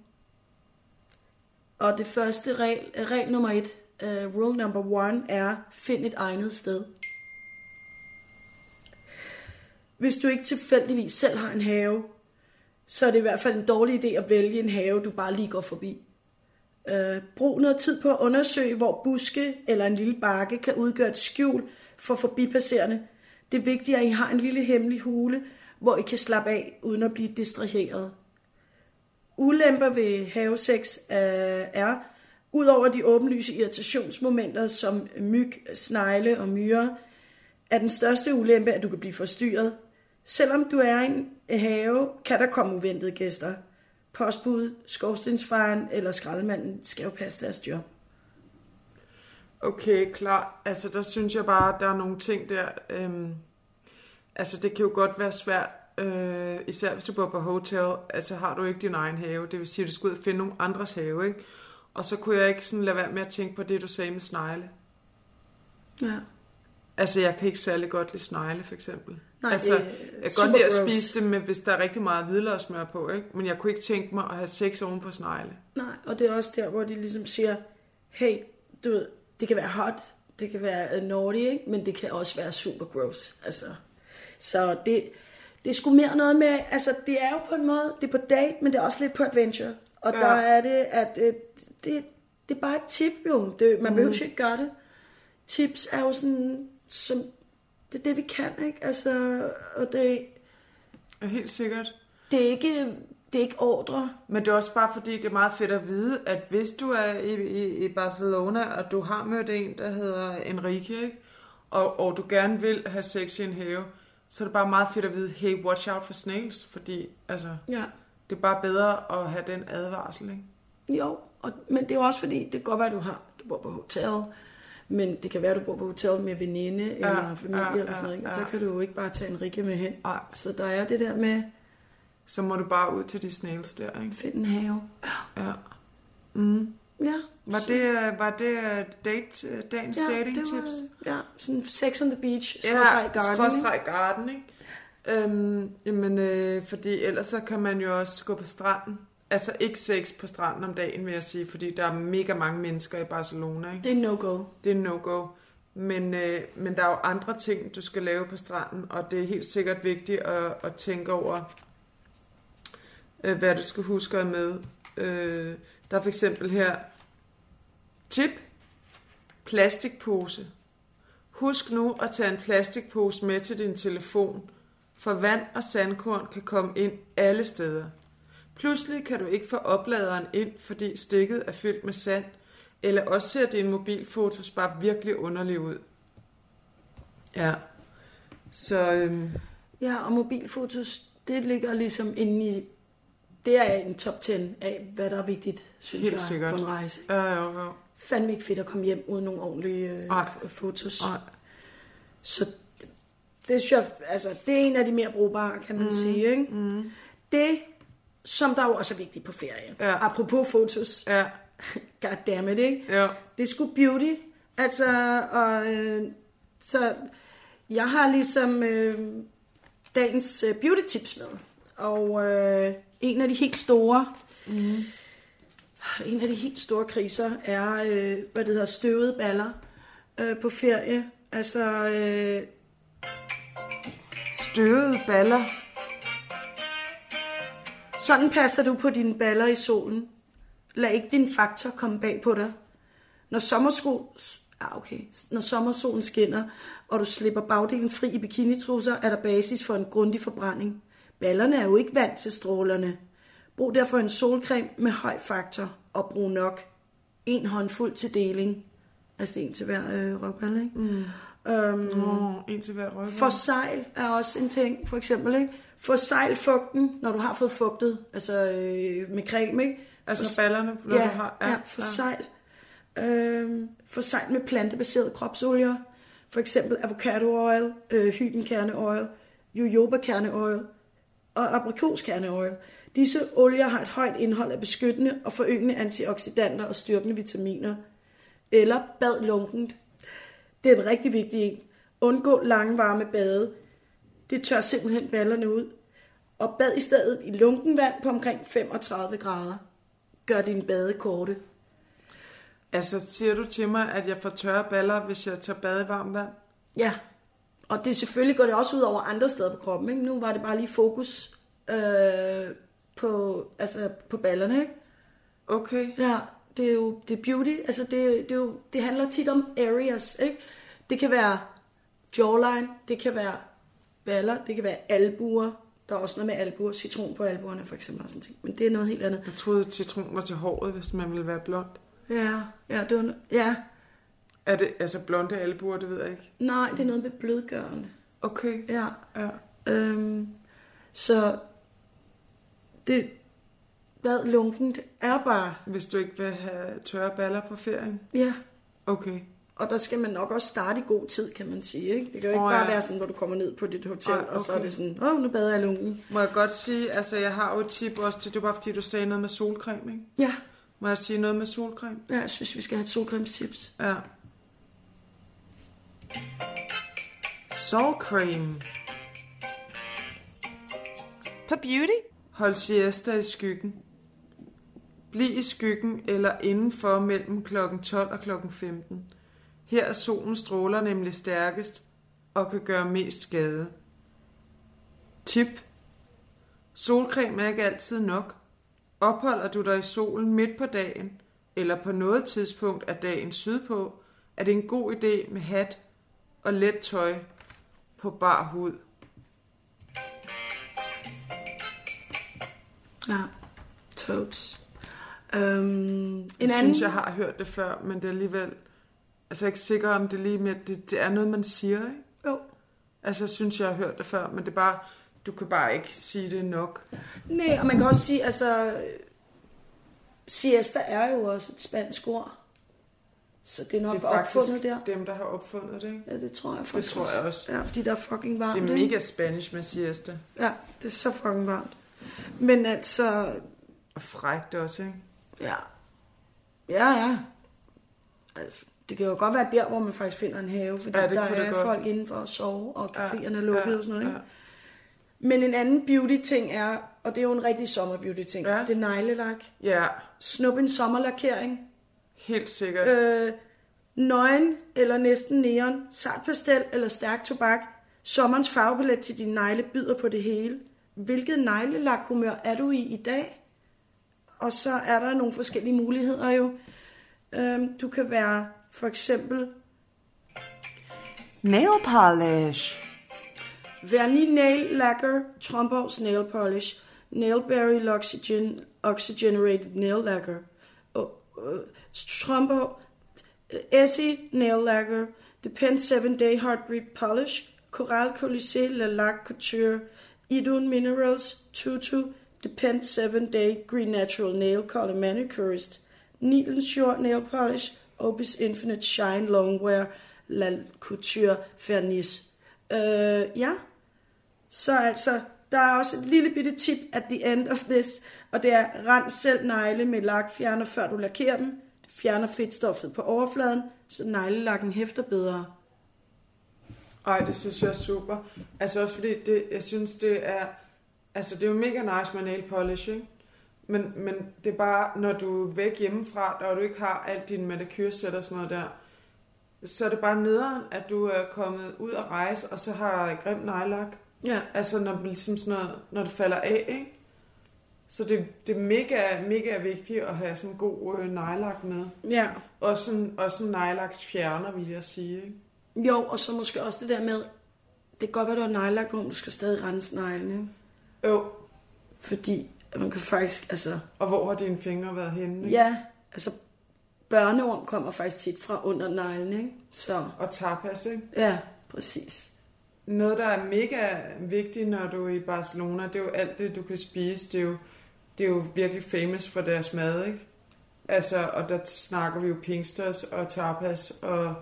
Og det første regel, regel nummer et, uh, rule number one, er find et egnet sted. Hvis du ikke tilfældigvis selv har en have, så er det i hvert fald en dårlig idé at vælge en have, du bare lige går forbi. Øh, brug noget tid på at undersøge, hvor buske eller en lille bakke kan udgøre et skjul for forbipasserende. Det er vigtigt, at I har en lille hemmelig hule, hvor I kan slappe af, uden at blive distraheret. Ulemper ved havesex øh, er, udover de åbenlyse irritationsmomenter som myg, snegle og myrer, er den største ulempe, at du kan blive forstyrret. Selvom du er i en have, kan der komme uventede gæster. Postbud, skorstensfejren eller skraldemanden skal jo passe deres job. Okay, klar. Altså, der synes jeg bare, at der er nogle ting der... Øhm, altså, det kan jo godt være svært, øh, især hvis du bor på hotel, altså har du ikke din egen have. Det vil sige, at du skal ud og finde nogle andres have, ikke? Og så kunne jeg ikke sådan lade være med at tænke på det, du sagde med snegle. Ja. Altså, jeg kan ikke særlig godt lide snegle, for eksempel. Nej, altså, det er jeg kan godt lide at gross. spise dem, men hvis der er rigtig meget hvidløgsmør på, ikke? Men jeg kunne ikke tænke mig at have sex oven på snegle. Nej, og det er også der, hvor de ligesom siger, hey, du ved, det kan være hot, det kan være uh, naughty, ikke? men det kan også være super gross. Altså, så det, det er sgu mere noget med, altså det er jo på en måde, det er på date, men det er også lidt på adventure. Og Ja. der er det, at øh, det, det er bare et tip jo. Det, man Mhm. behøver ikke gøre det. Tips er jo sådan, som, det er det vi kan, ikke? Altså, og det, Ja, helt sikkert. det er ikke, det er ikke ordre. Men det er også bare fordi, det er meget fedt at vide, at hvis du er i, i, i Barcelona, og du har mødt en, der hedder Enrique, ikke? Og, og du gerne vil have sex i en have, så er det bare meget fedt at vide, hey, watch out for snails, fordi altså, Ja. det er bare bedre at have den advarsel, ikke? Jo, og, men det er også fordi, det kan godt være, at du har, du bor på hotel, men det kan være, at du bor på hotel med veninde ja, eller familie ja, ja, eller sådan noget, ikke? og ja. der kan du jo ikke bare tage en Rikke med hen. Nej. Så der er det der med, Så må du bare ud til de snails der, ikke? find en have. Ja. Mm. Ja. Var så- det, øh, var det øh, date, øh, dagens ja, dating det var, tips? Ja, sådan sex on the beach, Ja, skråstreg garden. skråstreg garden, ikke? Øhm, jamen, øh, fordi ellers så kan man jo også gå på stranden. Altså ikke sex på stranden om dagen, vil jeg sige, fordi der er mega mange mennesker i Barcelona, ikke? Det er no-go. Det er no-go. Men, øh, men der er jo andre ting, du skal lave på stranden, og det er helt sikkert vigtigt at, at tænke over, øh, hvad du skal huske at med. Øh, der er for eksempel her tip, plastikpose. Husk nu at tage en plastikpose med til din telefon, for vand og sandkorn kan komme ind alle steder. Pludselig kan du ikke få opladeren ind, fordi stikket er fyldt med sand, eller også ser dine mobilfotos bare virkelig underlige ud. Ja. Så øhm, Ja, og mobilfotos, det ligger ligesom inde i, det er en top 10 af, hvad der er vigtigt, synes Helt jeg, sikkert. på en rejse. ja, jo, jo. Fandme ikke fedt at komme hjem uden nogle ordentlige øh, fotos. Nej. Så det, det synes jeg, altså, det er en af de mere brugbare, kan man mm. sige. Ikke? Mm. Det, som der jo også er vigtigt på ferie. Ja. Apropos fotos. Ja. God damn it, ikke? Ja. Det er sgu beauty. Altså, og, øh, så jeg har ligesom øh, dagens øh, beauty tips med. Og øh, en af de helt store, mm. en af de helt store kriser er, øh, hvad det hedder, støvede baller øh, på ferie. Altså, øh, Støvede baller. Sådan passer du på dine baller i solen. Lad ikke din faktor komme bag på dig. Når, sommersko... ah, okay. Når sommersolen skinner, og du slipper bagdelen fri i bikinitrusser, er der basis for en grundig forbrænding. Ballerne er jo ikke vant til strålerne. Brug derfor en solcreme med høj faktor, og brug nok. En håndfuld til deling. Altså det er en til hver øh, røvballe, ikke? Mm. Øhm, Åh, en til hver røv. Forsejl er også en ting, for eksempel. Ikke? Forsejl fugten, når du har fået fugtet, altså øh, med creme. Ikke? Altså ballerne, når ja, du har- ja, Ja, ja forsejl. Øhm, forsejl med plantebaserede kropsolier. For eksempel avocado oil, øh, hybenkerneoil, jojobakerneoil og aprikoskerneoil. Disse olier har et højt indhold af beskyttende og forøgende antioxidanter og styrkende vitaminer. Eller bad lunkent. Det er en rigtig vigtig en. Undgå lange varme bade. Det tør simpelthen ballerne ud. Og bad i stedet i lunken vand på omkring 35 grader. Gør din bade korte. Altså, siger du til mig, at jeg får tørre baller, hvis jeg tager bad i varmt vand? Ja, og det selvfølgelig går det også ud over andre steder på kroppen. Ikke? Nu var det bare lige fokus øh, på, altså på ballerne. Ikke? Okay. Ja, det er jo det er beauty. Altså det, det, er jo, det handler tit om areas. Ikke? Det kan være jawline, det kan være baller, det kan være albuer. Der er også noget med albuer, citron på albuerne for eksempel. Og sådan ting. Men det er noget helt andet. Jeg troede, at citron var til håret, hvis man ville være blond. Ja, ja, det var, ja. Er det altså blonde albuer, det ved jeg ikke. Nej, det er noget med blødgørende. Okay. Ja. Ja. Øhm, så det hvad lunkent er bare, Hvis du ikke vil have tørre baller på ferien? ja, Okay. Og der skal man nok også starte i god tid, kan man sige. Ikke? Det kan jo ikke oh, bare ja. være sådan, hvor du kommer ned på dit hotel, Ej, og så er okay. det sådan, åh, nu bader jeg lungen. Må jeg godt sige, altså jeg har jo et tip også til, det var bare fordi du sagde noget med solcreme, ikke? Ja, Må jeg sige noget med solcreme? ja jeg synes, vi skal have et solcremstips. Ja. Solcreme. På beauty. Hold siesta i skyggen. Bliv i skyggen eller indenfor mellem kl. 12 og kl. 15. Her er solens stråler nemlig stærkest og kan gøre mest skade. Tip. Solcreme er ikke altid nok. Opholder du dig i solen midt på dagen, eller på noget tidspunkt af dagen sydpå, er det en god idé med hat og let tøj på bar hud. Ja, totes. Um, en Jeg anden... synes, jeg har hørt det før, men det er alligevel... Altså, jeg er ikke sikker om det lige med... Det, det er noget, man siger, ikke? Jo. Altså, jeg synes, jeg har hørt det før, men det er bare... Du kan bare ikke sige det nok. Nej, og man kan også sige, altså, siesta er jo også et spansk ord. Så det er nok Det er opfundet der. dem, der har opfundet det, ikke? Ja, det tror jeg Det faktisk tror jeg også. Ja, fordi der er fucking varmt. Det er mega spanish med siesta. Ja, det er så fucking varmt. Men altså, Og frækt også, ikke? ja. Ja, ja. Altså, det kan jo godt være der, hvor man faktisk finder en have, fordi Ja, ja, der er godt. folk inden for at sove, og Ja, caféerne er lukket ja, og sådan noget. Ikke? ja. Men en anden beauty-ting er, og det er jo en rigtig sommer-beauty-ting, Ja. det er neglelak. Ja, Snup en sommerlakering. helt sikkert. Øh, nøgen eller næsten neon, sart pastel eller stærk tobak. Sommerens farvepalet til dine negle byder på det hele. Hvilket neglelakhumør er du i i dag? Og så er der nogle forskellige muligheder jo. Øhm, du kan være for eksempel Nail polish. Vernis Nail Lacquer, Trombo's Nail Polish, Nailberry Oxygen, Oxygenated Nail Lacquer, og, uh, Trombo Essie Nail Lacquer, Depend 7 Day Heartbeat Polish, Coral Colisée La Lac Couture, Idun Minerals, Tutu, Depend 7 Day Green Natural Nail Color Manicurist, Needle Short Nail Polish, Opus Infinite Shine Longwear, La Couture Fernis. Øh, ja, så altså, der er også et lille bitte tip at the end of this, og det er rens selv negle med lakfjerner, før du lakerer dem. Det fjerner fedtstoffet på overfladen, så neglelakken hæfter bedre. Ej, det synes jeg er super. Altså også fordi, det, jeg synes, det er... Altså, det er jo mega nice med nail polish, ikke? Men, men det er bare, når du er væk hjemmefra, og du ikke har alt din manikyrsæt og sådan noget der, så er det bare nederen, at du er kommet ud at rejse, og så har grim nejlak. Ja. Altså, når, ligesom sådan noget, når det falder af, ikke? Så det, det er mega, mega vigtigt at have sådan en god øh, nejlak med. Ja. Også en, også en nejlaks fjerner, vil jeg sige, ikke? Jo, og så måske også det der med, det kan godt være, du har neglelak på, men du skal stadig rense neglene. Jo. Fordi at man kan faktisk, altså... Og hvor har dine fingre været henne? Ikke? Ja, altså børneorm kommer faktisk tit fra under neglen, ikke? Så, Og tapas, ikke? ja, præcis. Noget, der er mega vigtigt, når du er i Barcelona, det er jo alt det, du kan spise. Det er jo, det er jo virkelig famous for deres mad, ikke? Altså, og der snakker vi jo pinksters og tapas og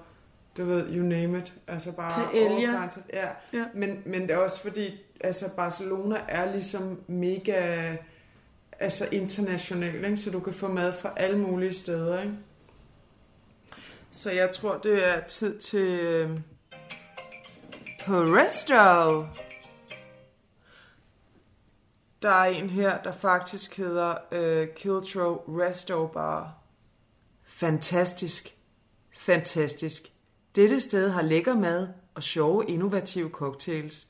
du ved, you name it. Altså bare Paella. Ja. Ja. Men, men det er også fordi, altså Barcelona er ligesom mega altså international, ikke? så du kan få mad fra alle mulige steder. Ikke? Så jeg tror, det er tid til øh, på resto. Der er en her, der faktisk hedder øh, Kiltro Resto Bar. Fantastisk. Fantastisk. Dette sted har lækker mad og sjove, innovative cocktails.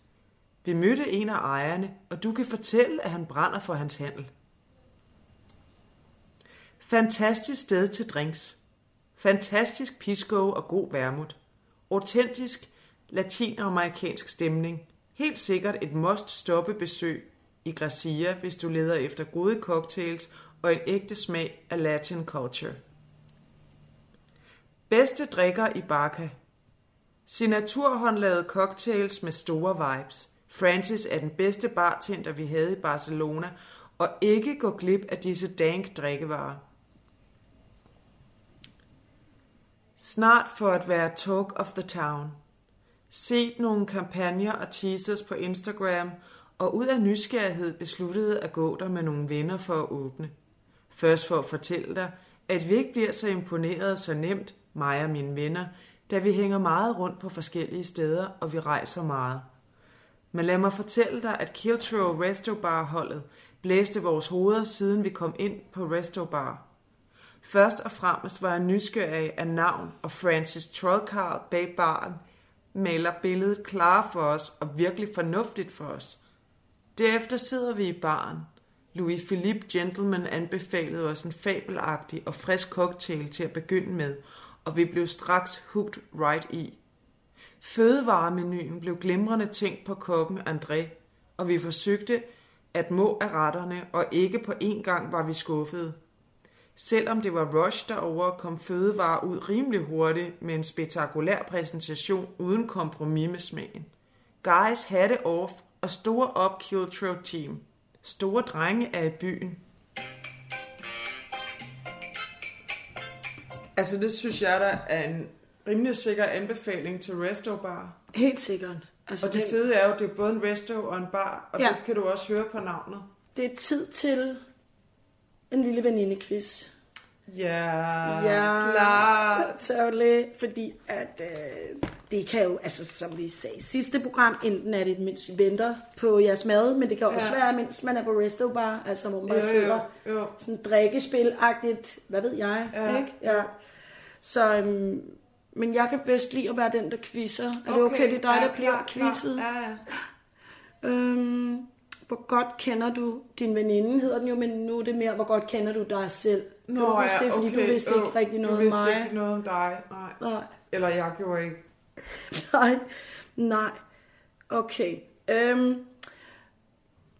Vi mødte en af ejerne, og du kan fortælle, at han brænder for hans handel. Fantastisk sted til drinks. Fantastisk pisco og god vermut. Autentisk latinamerikansk stemning. Helt sikkert et must stoppe besøg i Gracia, hvis du leder efter gode cocktails og en ægte smag af latin culture. Bedste drikker i Barca. Signaturhåndlavede cocktails med store vibes. Francis er den bedste bartender, vi havde i Barcelona, og ikke gå glip af disse dank drikkevarer. Snart for at være talk of the town. Set nogle kampagner og teasers på Instagram, og ud af nysgerrighed besluttede at gå der med nogle venner for at åbne. Først for at fortælle dig, at vi ikke bliver så imponeret så nemt, mig og mine venner, da vi hænger meget rundt på forskellige steder, og vi rejser meget. Men lad mig fortælle dig, at Kiltrow Resto Bar holdet blæste vores hoveder, siden vi kom ind på Resto Bar. Først og fremmest var jeg nysgerrig af navn, og Francis Trollkarl bag baren maler billedet klar for os og virkelig fornuftigt for os. Derefter sidder vi i baren. Louis Philippe Gentleman anbefalede os en fabelagtig og frisk cocktail til at begynde med, og vi blev straks hooked right i. Fødevaremenuen blev glimrende tænkt på koppen André, og vi forsøgte at må af retterne, og ikke på én gang var vi skuffede. Selvom det var rush derovre, kom fødevarer ud rimelig hurtigt med en spektakulær præsentation uden kompromis med smagen. Guys it off, og store op Kiltrow team. Store drenge er i byen. Altså det synes jeg der er en rimelig sikker anbefaling til Resto Bar. Helt sikkert. Altså, og det fede er jo, det er både en resto og en bar, og ja. det kan du også høre på navnet. Det er tid til en lille veninde-quiz. Ja, Ja, klart. totally. Fordi at øh, det kan jo, altså som vi sagde i sidste program, enten er det, mens vi venter på jeres mad, men det kan også Ja. være, mens man er på resto bar, altså hvor man Jo, jo, sidder jo. sådan drikkespil-agtigt, hvad ved jeg, Ja. ikke? Ja. Så, øhm, men jeg kan bedst lide at være den, der quizzer. Er det okay, det er dig, ja, der bliver klar, klar. quizzet? Ja, ja. Øhm, hvor godt kender du din veninde, hedder den jo, men nu er det mere, hvor godt kender du dig selv. Kan Nå, du huske ja, det, fordi okay. du vidste ikke rigtig noget Du om vidste mig. ikke noget om dig, nej. Nej. Eller jeg gjorde ikke. Nej, nej. Okay. Øhm,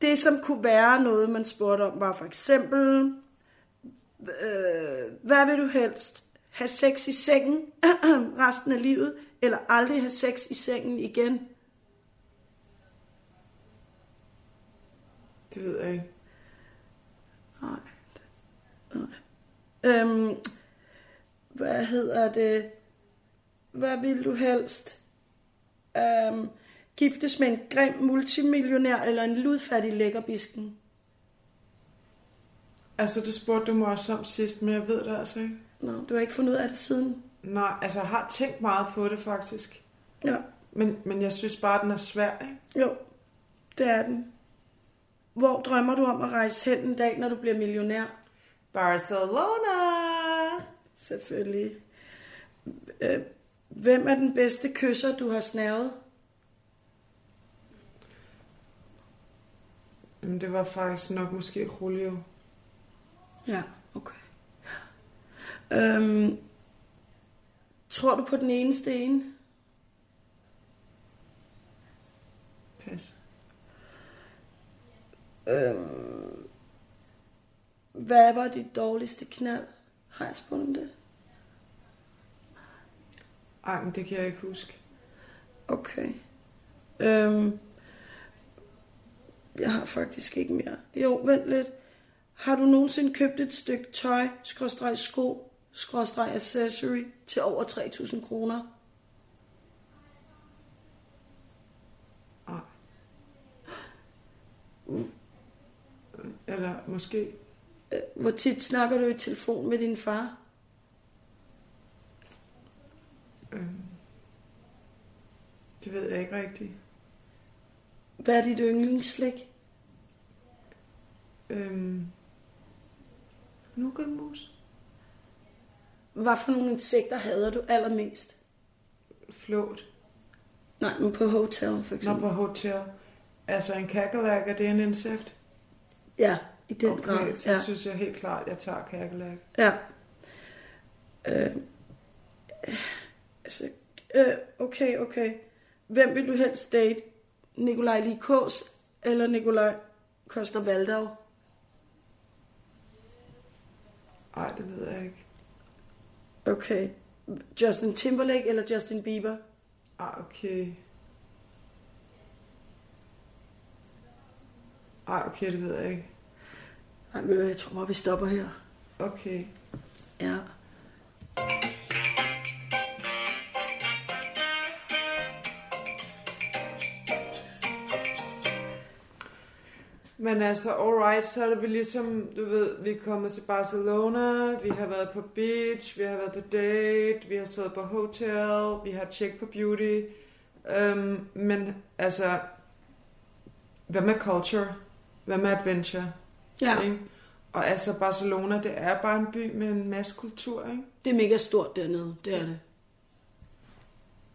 det, som kunne være noget, man spurgte om, var for eksempel, øh, hvad vil du helst? Have sex i sengen resten af livet, eller aldrig have sex i sengen igen? Det ved jeg ikke. Nej. Nej. Øhm, hvad hedder det? Hvad vil du helst? Øhm, giftes med en grim multimillionær eller en ludfattig lækkerbisken? Altså, det spurgte du mig også om sidst, men jeg ved det altså ikke. Nå, du har ikke fundet ud af det siden? Nej, altså jeg har tænkt meget på det faktisk. Ja. Men, men jeg synes bare, den er svær, ikke? Jo, det er den. Hvor drømmer du om at rejse hen en dag, når du bliver millionær? Barcelona! Selvfølgelig. Øh, hvem er den bedste kysser, du har snævet? Jamen, det var faktisk nok måske Julio. Ja, okay. Øhm, tror du på den ene sten? Pas. Øhm, hvad var dit dårligste knald? Har jeg spurgt om det? Ej, men det kan jeg ikke huske. Okay. Øhm, jeg har faktisk ikke mere. Jo, vent lidt. Har du nogensinde købt et stykke tøj, skråstreg sko, skråstreg accessory til over 3.000 kroner? Nej. Eller måske... Øh, Hvor tit snakker du i telefon med din far? Øhm, det ved jeg ikke rigtigt. Hvad er dit yndlingsslik? Øhm, Nougatmus. Hvad for nogle insekter hader du allermest? Flåt. Nej, men på hotel for Nå, eksempel. på hotel. Altså en kakerlak, er det en insekt? Ja, i den okay, grad. så Ja. synes jeg helt klart, at jeg tager kakerlak. Ja. Øh, altså, øh, okay, okay. Hvem vil du helst date? Nikolaj Likås eller Nikolaj Koster Valdau? Nej, det ved jeg ikke. Okay. Justin Timberlake eller Justin Bieber? Ej, okay. Nej, okay, det ved jeg ikke. Nej, men jeg tror bare, vi stopper her. Okay. Ja. Men altså, alright, så er det vi ligesom, du ved, vi er kommet til Barcelona, vi har været på beach, vi har været på date, vi har stået på hotel, vi har tjekket på beauty. Øhm, men altså, hvad med culture? Hvad med adventure? Ja. Ikke? Og altså, Barcelona, det er bare en by med en masse kultur, ikke? Det er mega stort dernede, det er det.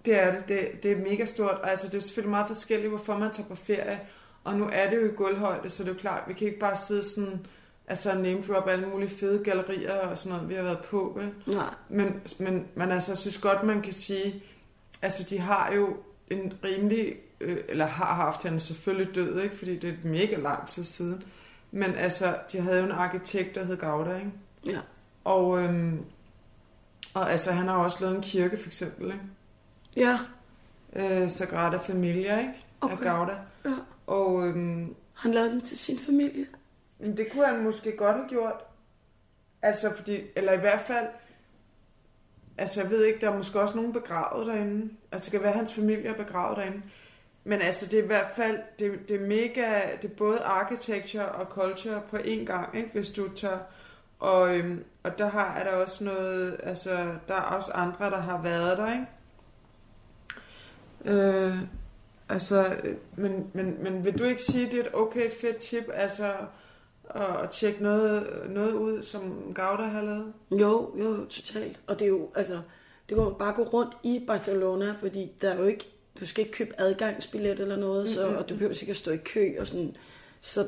Det er det. det. Det er mega stort. Og Altså, det er selvfølgelig meget forskelligt, hvorfor man tager på ferie. Og nu er det jo i gulvhøjde, så det er jo klart, vi kan ikke bare sidde sådan, altså name drop alle mulige fede gallerier og sådan noget, vi har været på, vel? Nej. Men, men, men altså, jeg synes godt, man kan sige, altså de har jo en rimelig, øh, eller har haft, han er selvfølgelig død, ikke? Fordi det er mega lang tid siden. Men altså, de havde jo en arkitekt, der hed Gauda, ikke? Ja. Og, øhm, og altså, han har også lavet en kirke, for eksempel, ikke? Ja. Øh, Sagrada Familia, ikke? Okay. Af. Gauda. Ja. Og øhm, Han lavede den til sin familie. det kunne han måske godt have gjort. Altså, fordi, eller i hvert fald, altså jeg ved ikke, der er måske også nogen begravet derinde. Altså det kan være, at hans familie er begravet derinde. Men altså, det er i hvert fald, det, det er mega, det er både architecture og culture på én gang, ikke? hvis du tager. Og, øhm, og der har er der også noget, altså der er også andre, der har været der, ikke? Øh, altså, øh, men, men, men vil du ikke sige, det er et okay fedt tip, altså at, at tjekke noget, noget ud, som Gauda har lavet? Jo, jo, totalt. Og det er jo, altså, det går bare gå rundt i Barcelona, fordi der er jo ikke, du skal ikke købe adgangsbillet eller noget, så, og du behøver ikke at stå i kø og sådan. Så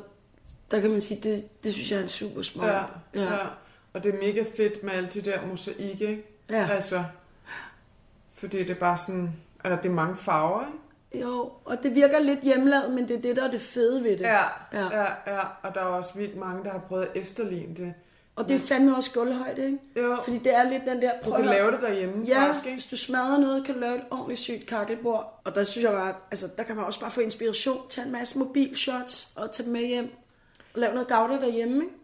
der kan man sige, det, det synes jeg er en super smart. Ja, ja. ja. Og det er mega fedt med alle de der mosaik, ikke? Ja. Altså, fordi det er bare sådan, altså det er mange farver, ikke? Jo, og det virker lidt hjemmelavet, men det er det, der er det fede ved det. Ja, ja. ja, ja. Og der er også vildt mange, der har prøvet at efterligne det. Og det er fandme også gulvhøjde, ikke? Jo. Fordi det er lidt den der... Du kan at- lave det derhjemme, ja, faktisk, ikke? hvis du smadrer noget, kan du lave et ordentligt sygt kakkelbord. Og der synes jeg bare, altså der kan man også bare få inspiration, tage en masse mobilshots og tage dem med hjem. Og lave noget gavder derhjemme, ikke?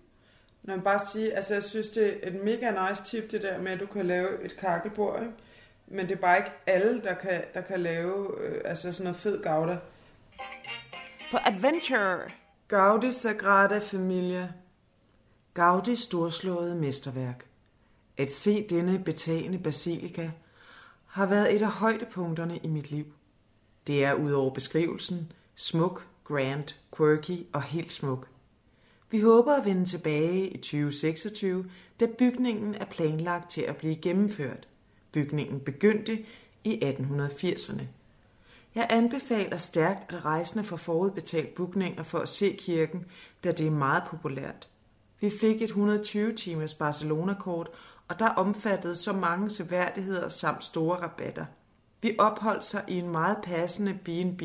Når man bare sige, altså jeg synes, det er et mega nice tip, det der med, at du kan lave et kakkelbord, ikke? Men det er bare ikke alle, der kan, der kan lave øh, altså sådan noget fed gavda. På Adventure. Gaudi Sagrada Familia. Gaudis storslåede mesterværk. At se denne betagende basilika har været et af højdepunkterne i mit liv. Det er udover beskrivelsen smuk, grand, quirky og helt smuk. Vi håber at vende tilbage i 2026, da bygningen er planlagt til at blive gennemført. Bygningen begyndte i 1880'erne. Jeg anbefaler stærkt, at rejsende får forudbetalt bookninger for at se kirken, da det er meget populært. Vi fik et 120-timers Barcelona-kort, og der omfattede så mange seværdigheder samt store rabatter. Vi opholdt sig i en meget passende B&B,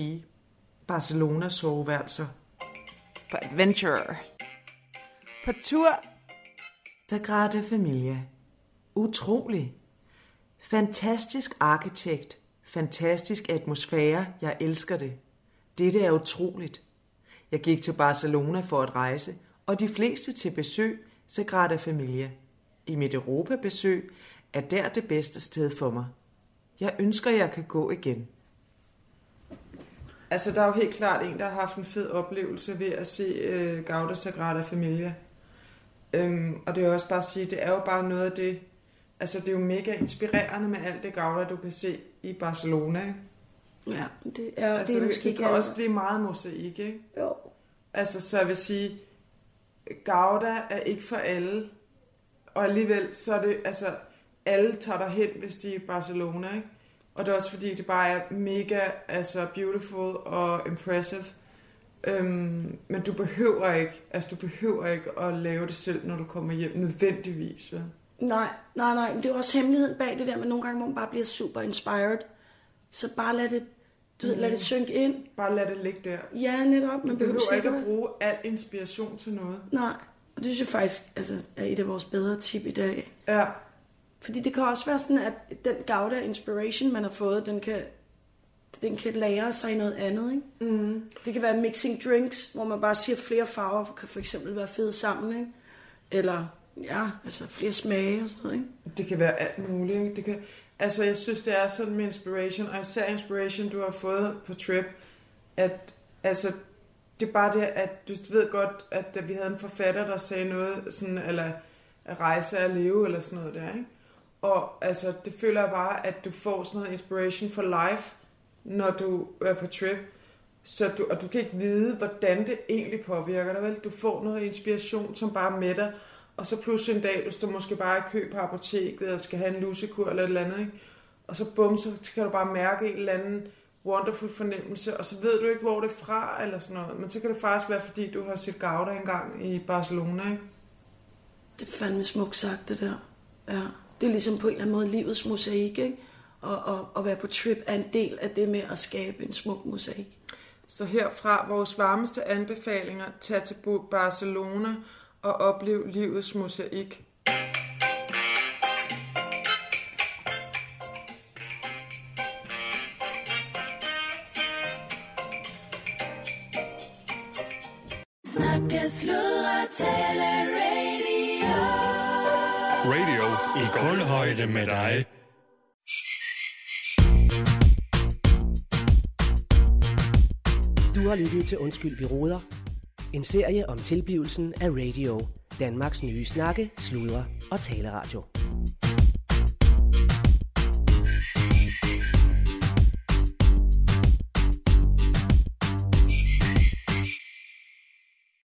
Barcelona soveværelser. På Adventure. På tur. Sagrada Familia. Utrolig. Fantastisk arkitekt. Fantastisk atmosfære. Jeg elsker det. Dette er utroligt. Jeg gik til Barcelona for at rejse, og de fleste til besøg Sagrada Familia. I mit Europa-besøg er der det bedste sted for mig. Jeg ønsker, jeg kan gå igen. Altså, der er jo helt klart en, der har haft en fed oplevelse ved at se øh, Gauda Sagrada Familia. Øhm, og det er også bare at sige, det er jo bare noget af det, altså det er jo mega inspirerende med alt det Gauda, du kan se i Barcelona, ikke? Ja, det er, altså, det er det, måske det ikke kan alle- også blive meget mosaik, ikke? Jo. Altså, så jeg vil sige, Gauda er ikke for alle, og alligevel så er det, altså, alle tager derhen, hvis de er i Barcelona, ikke? Og det er også fordi, det bare er mega, altså, beautiful og impressive. Øhm, men du behøver ikke, altså du behøver ikke at lave det selv, når du kommer hjem, nødvendigvis, vel? Nej, nej, nej. Men det er jo også hemmeligheden bag det der, men nogle gange, hvor man bare bliver super inspired. Så bare lad det, du ved, lad det synke ind. Bare lad det ligge der. Ja, netop. Du Man behøver ikke at bruge al inspiration til noget. Nej, og det synes jeg faktisk altså, er et af vores bedre tip i dag. Ja. Fordi det kan også være sådan, at den gavde af inspiration, man har fået, den kan, den kan lære sig noget andet. Ikke? Mm. Det kan være mixing drinks, hvor man bare siger, at flere farver kan for eksempel være fede sammen. Ikke? Eller ja, altså flere smage og sådan noget. Ikke? Det kan være alt muligt. Ikke? Det kan, altså, jeg synes, det er sådan med inspiration, og især inspiration, du har fået på trip, at altså, det er bare det, at du ved godt, at vi havde en forfatter, der sagde noget sådan, eller at rejse og leve, eller sådan noget der, ikke? Og altså, det føler jeg bare, at du får sådan noget inspiration for life, når du er på trip. Så du, og du kan ikke vide, hvordan det egentlig påvirker dig, vel? Du får noget inspiration, som bare med dig, og så pludselig en dag, du står måske bare i kø på apoteket, og skal have en lusekur eller et eller andet, ikke? Og så bum, så kan du bare mærke en eller anden wonderful fornemmelse, og så ved du ikke, hvor det er fra, eller sådan noget. Men så kan det faktisk være, fordi du har set Gouda engang i Barcelona, ikke? Det er fandme smukt sagt, det der. Ja. Det er ligesom på en eller anden måde livets mosaik, ikke? Og, og, og være på trip er en del af det med at skabe en smuk mosaik. Så herfra vores varmeste anbefalinger, tag til Barcelona og oplev livets mosaik. Snakke, sludre, tale, radio. Radio i kulhøjde med dig. Du har lyttet til Undskyld, vi råder. En serie om tilblivelsen af radio. Danmarks nye snakke, sludre og taleradio.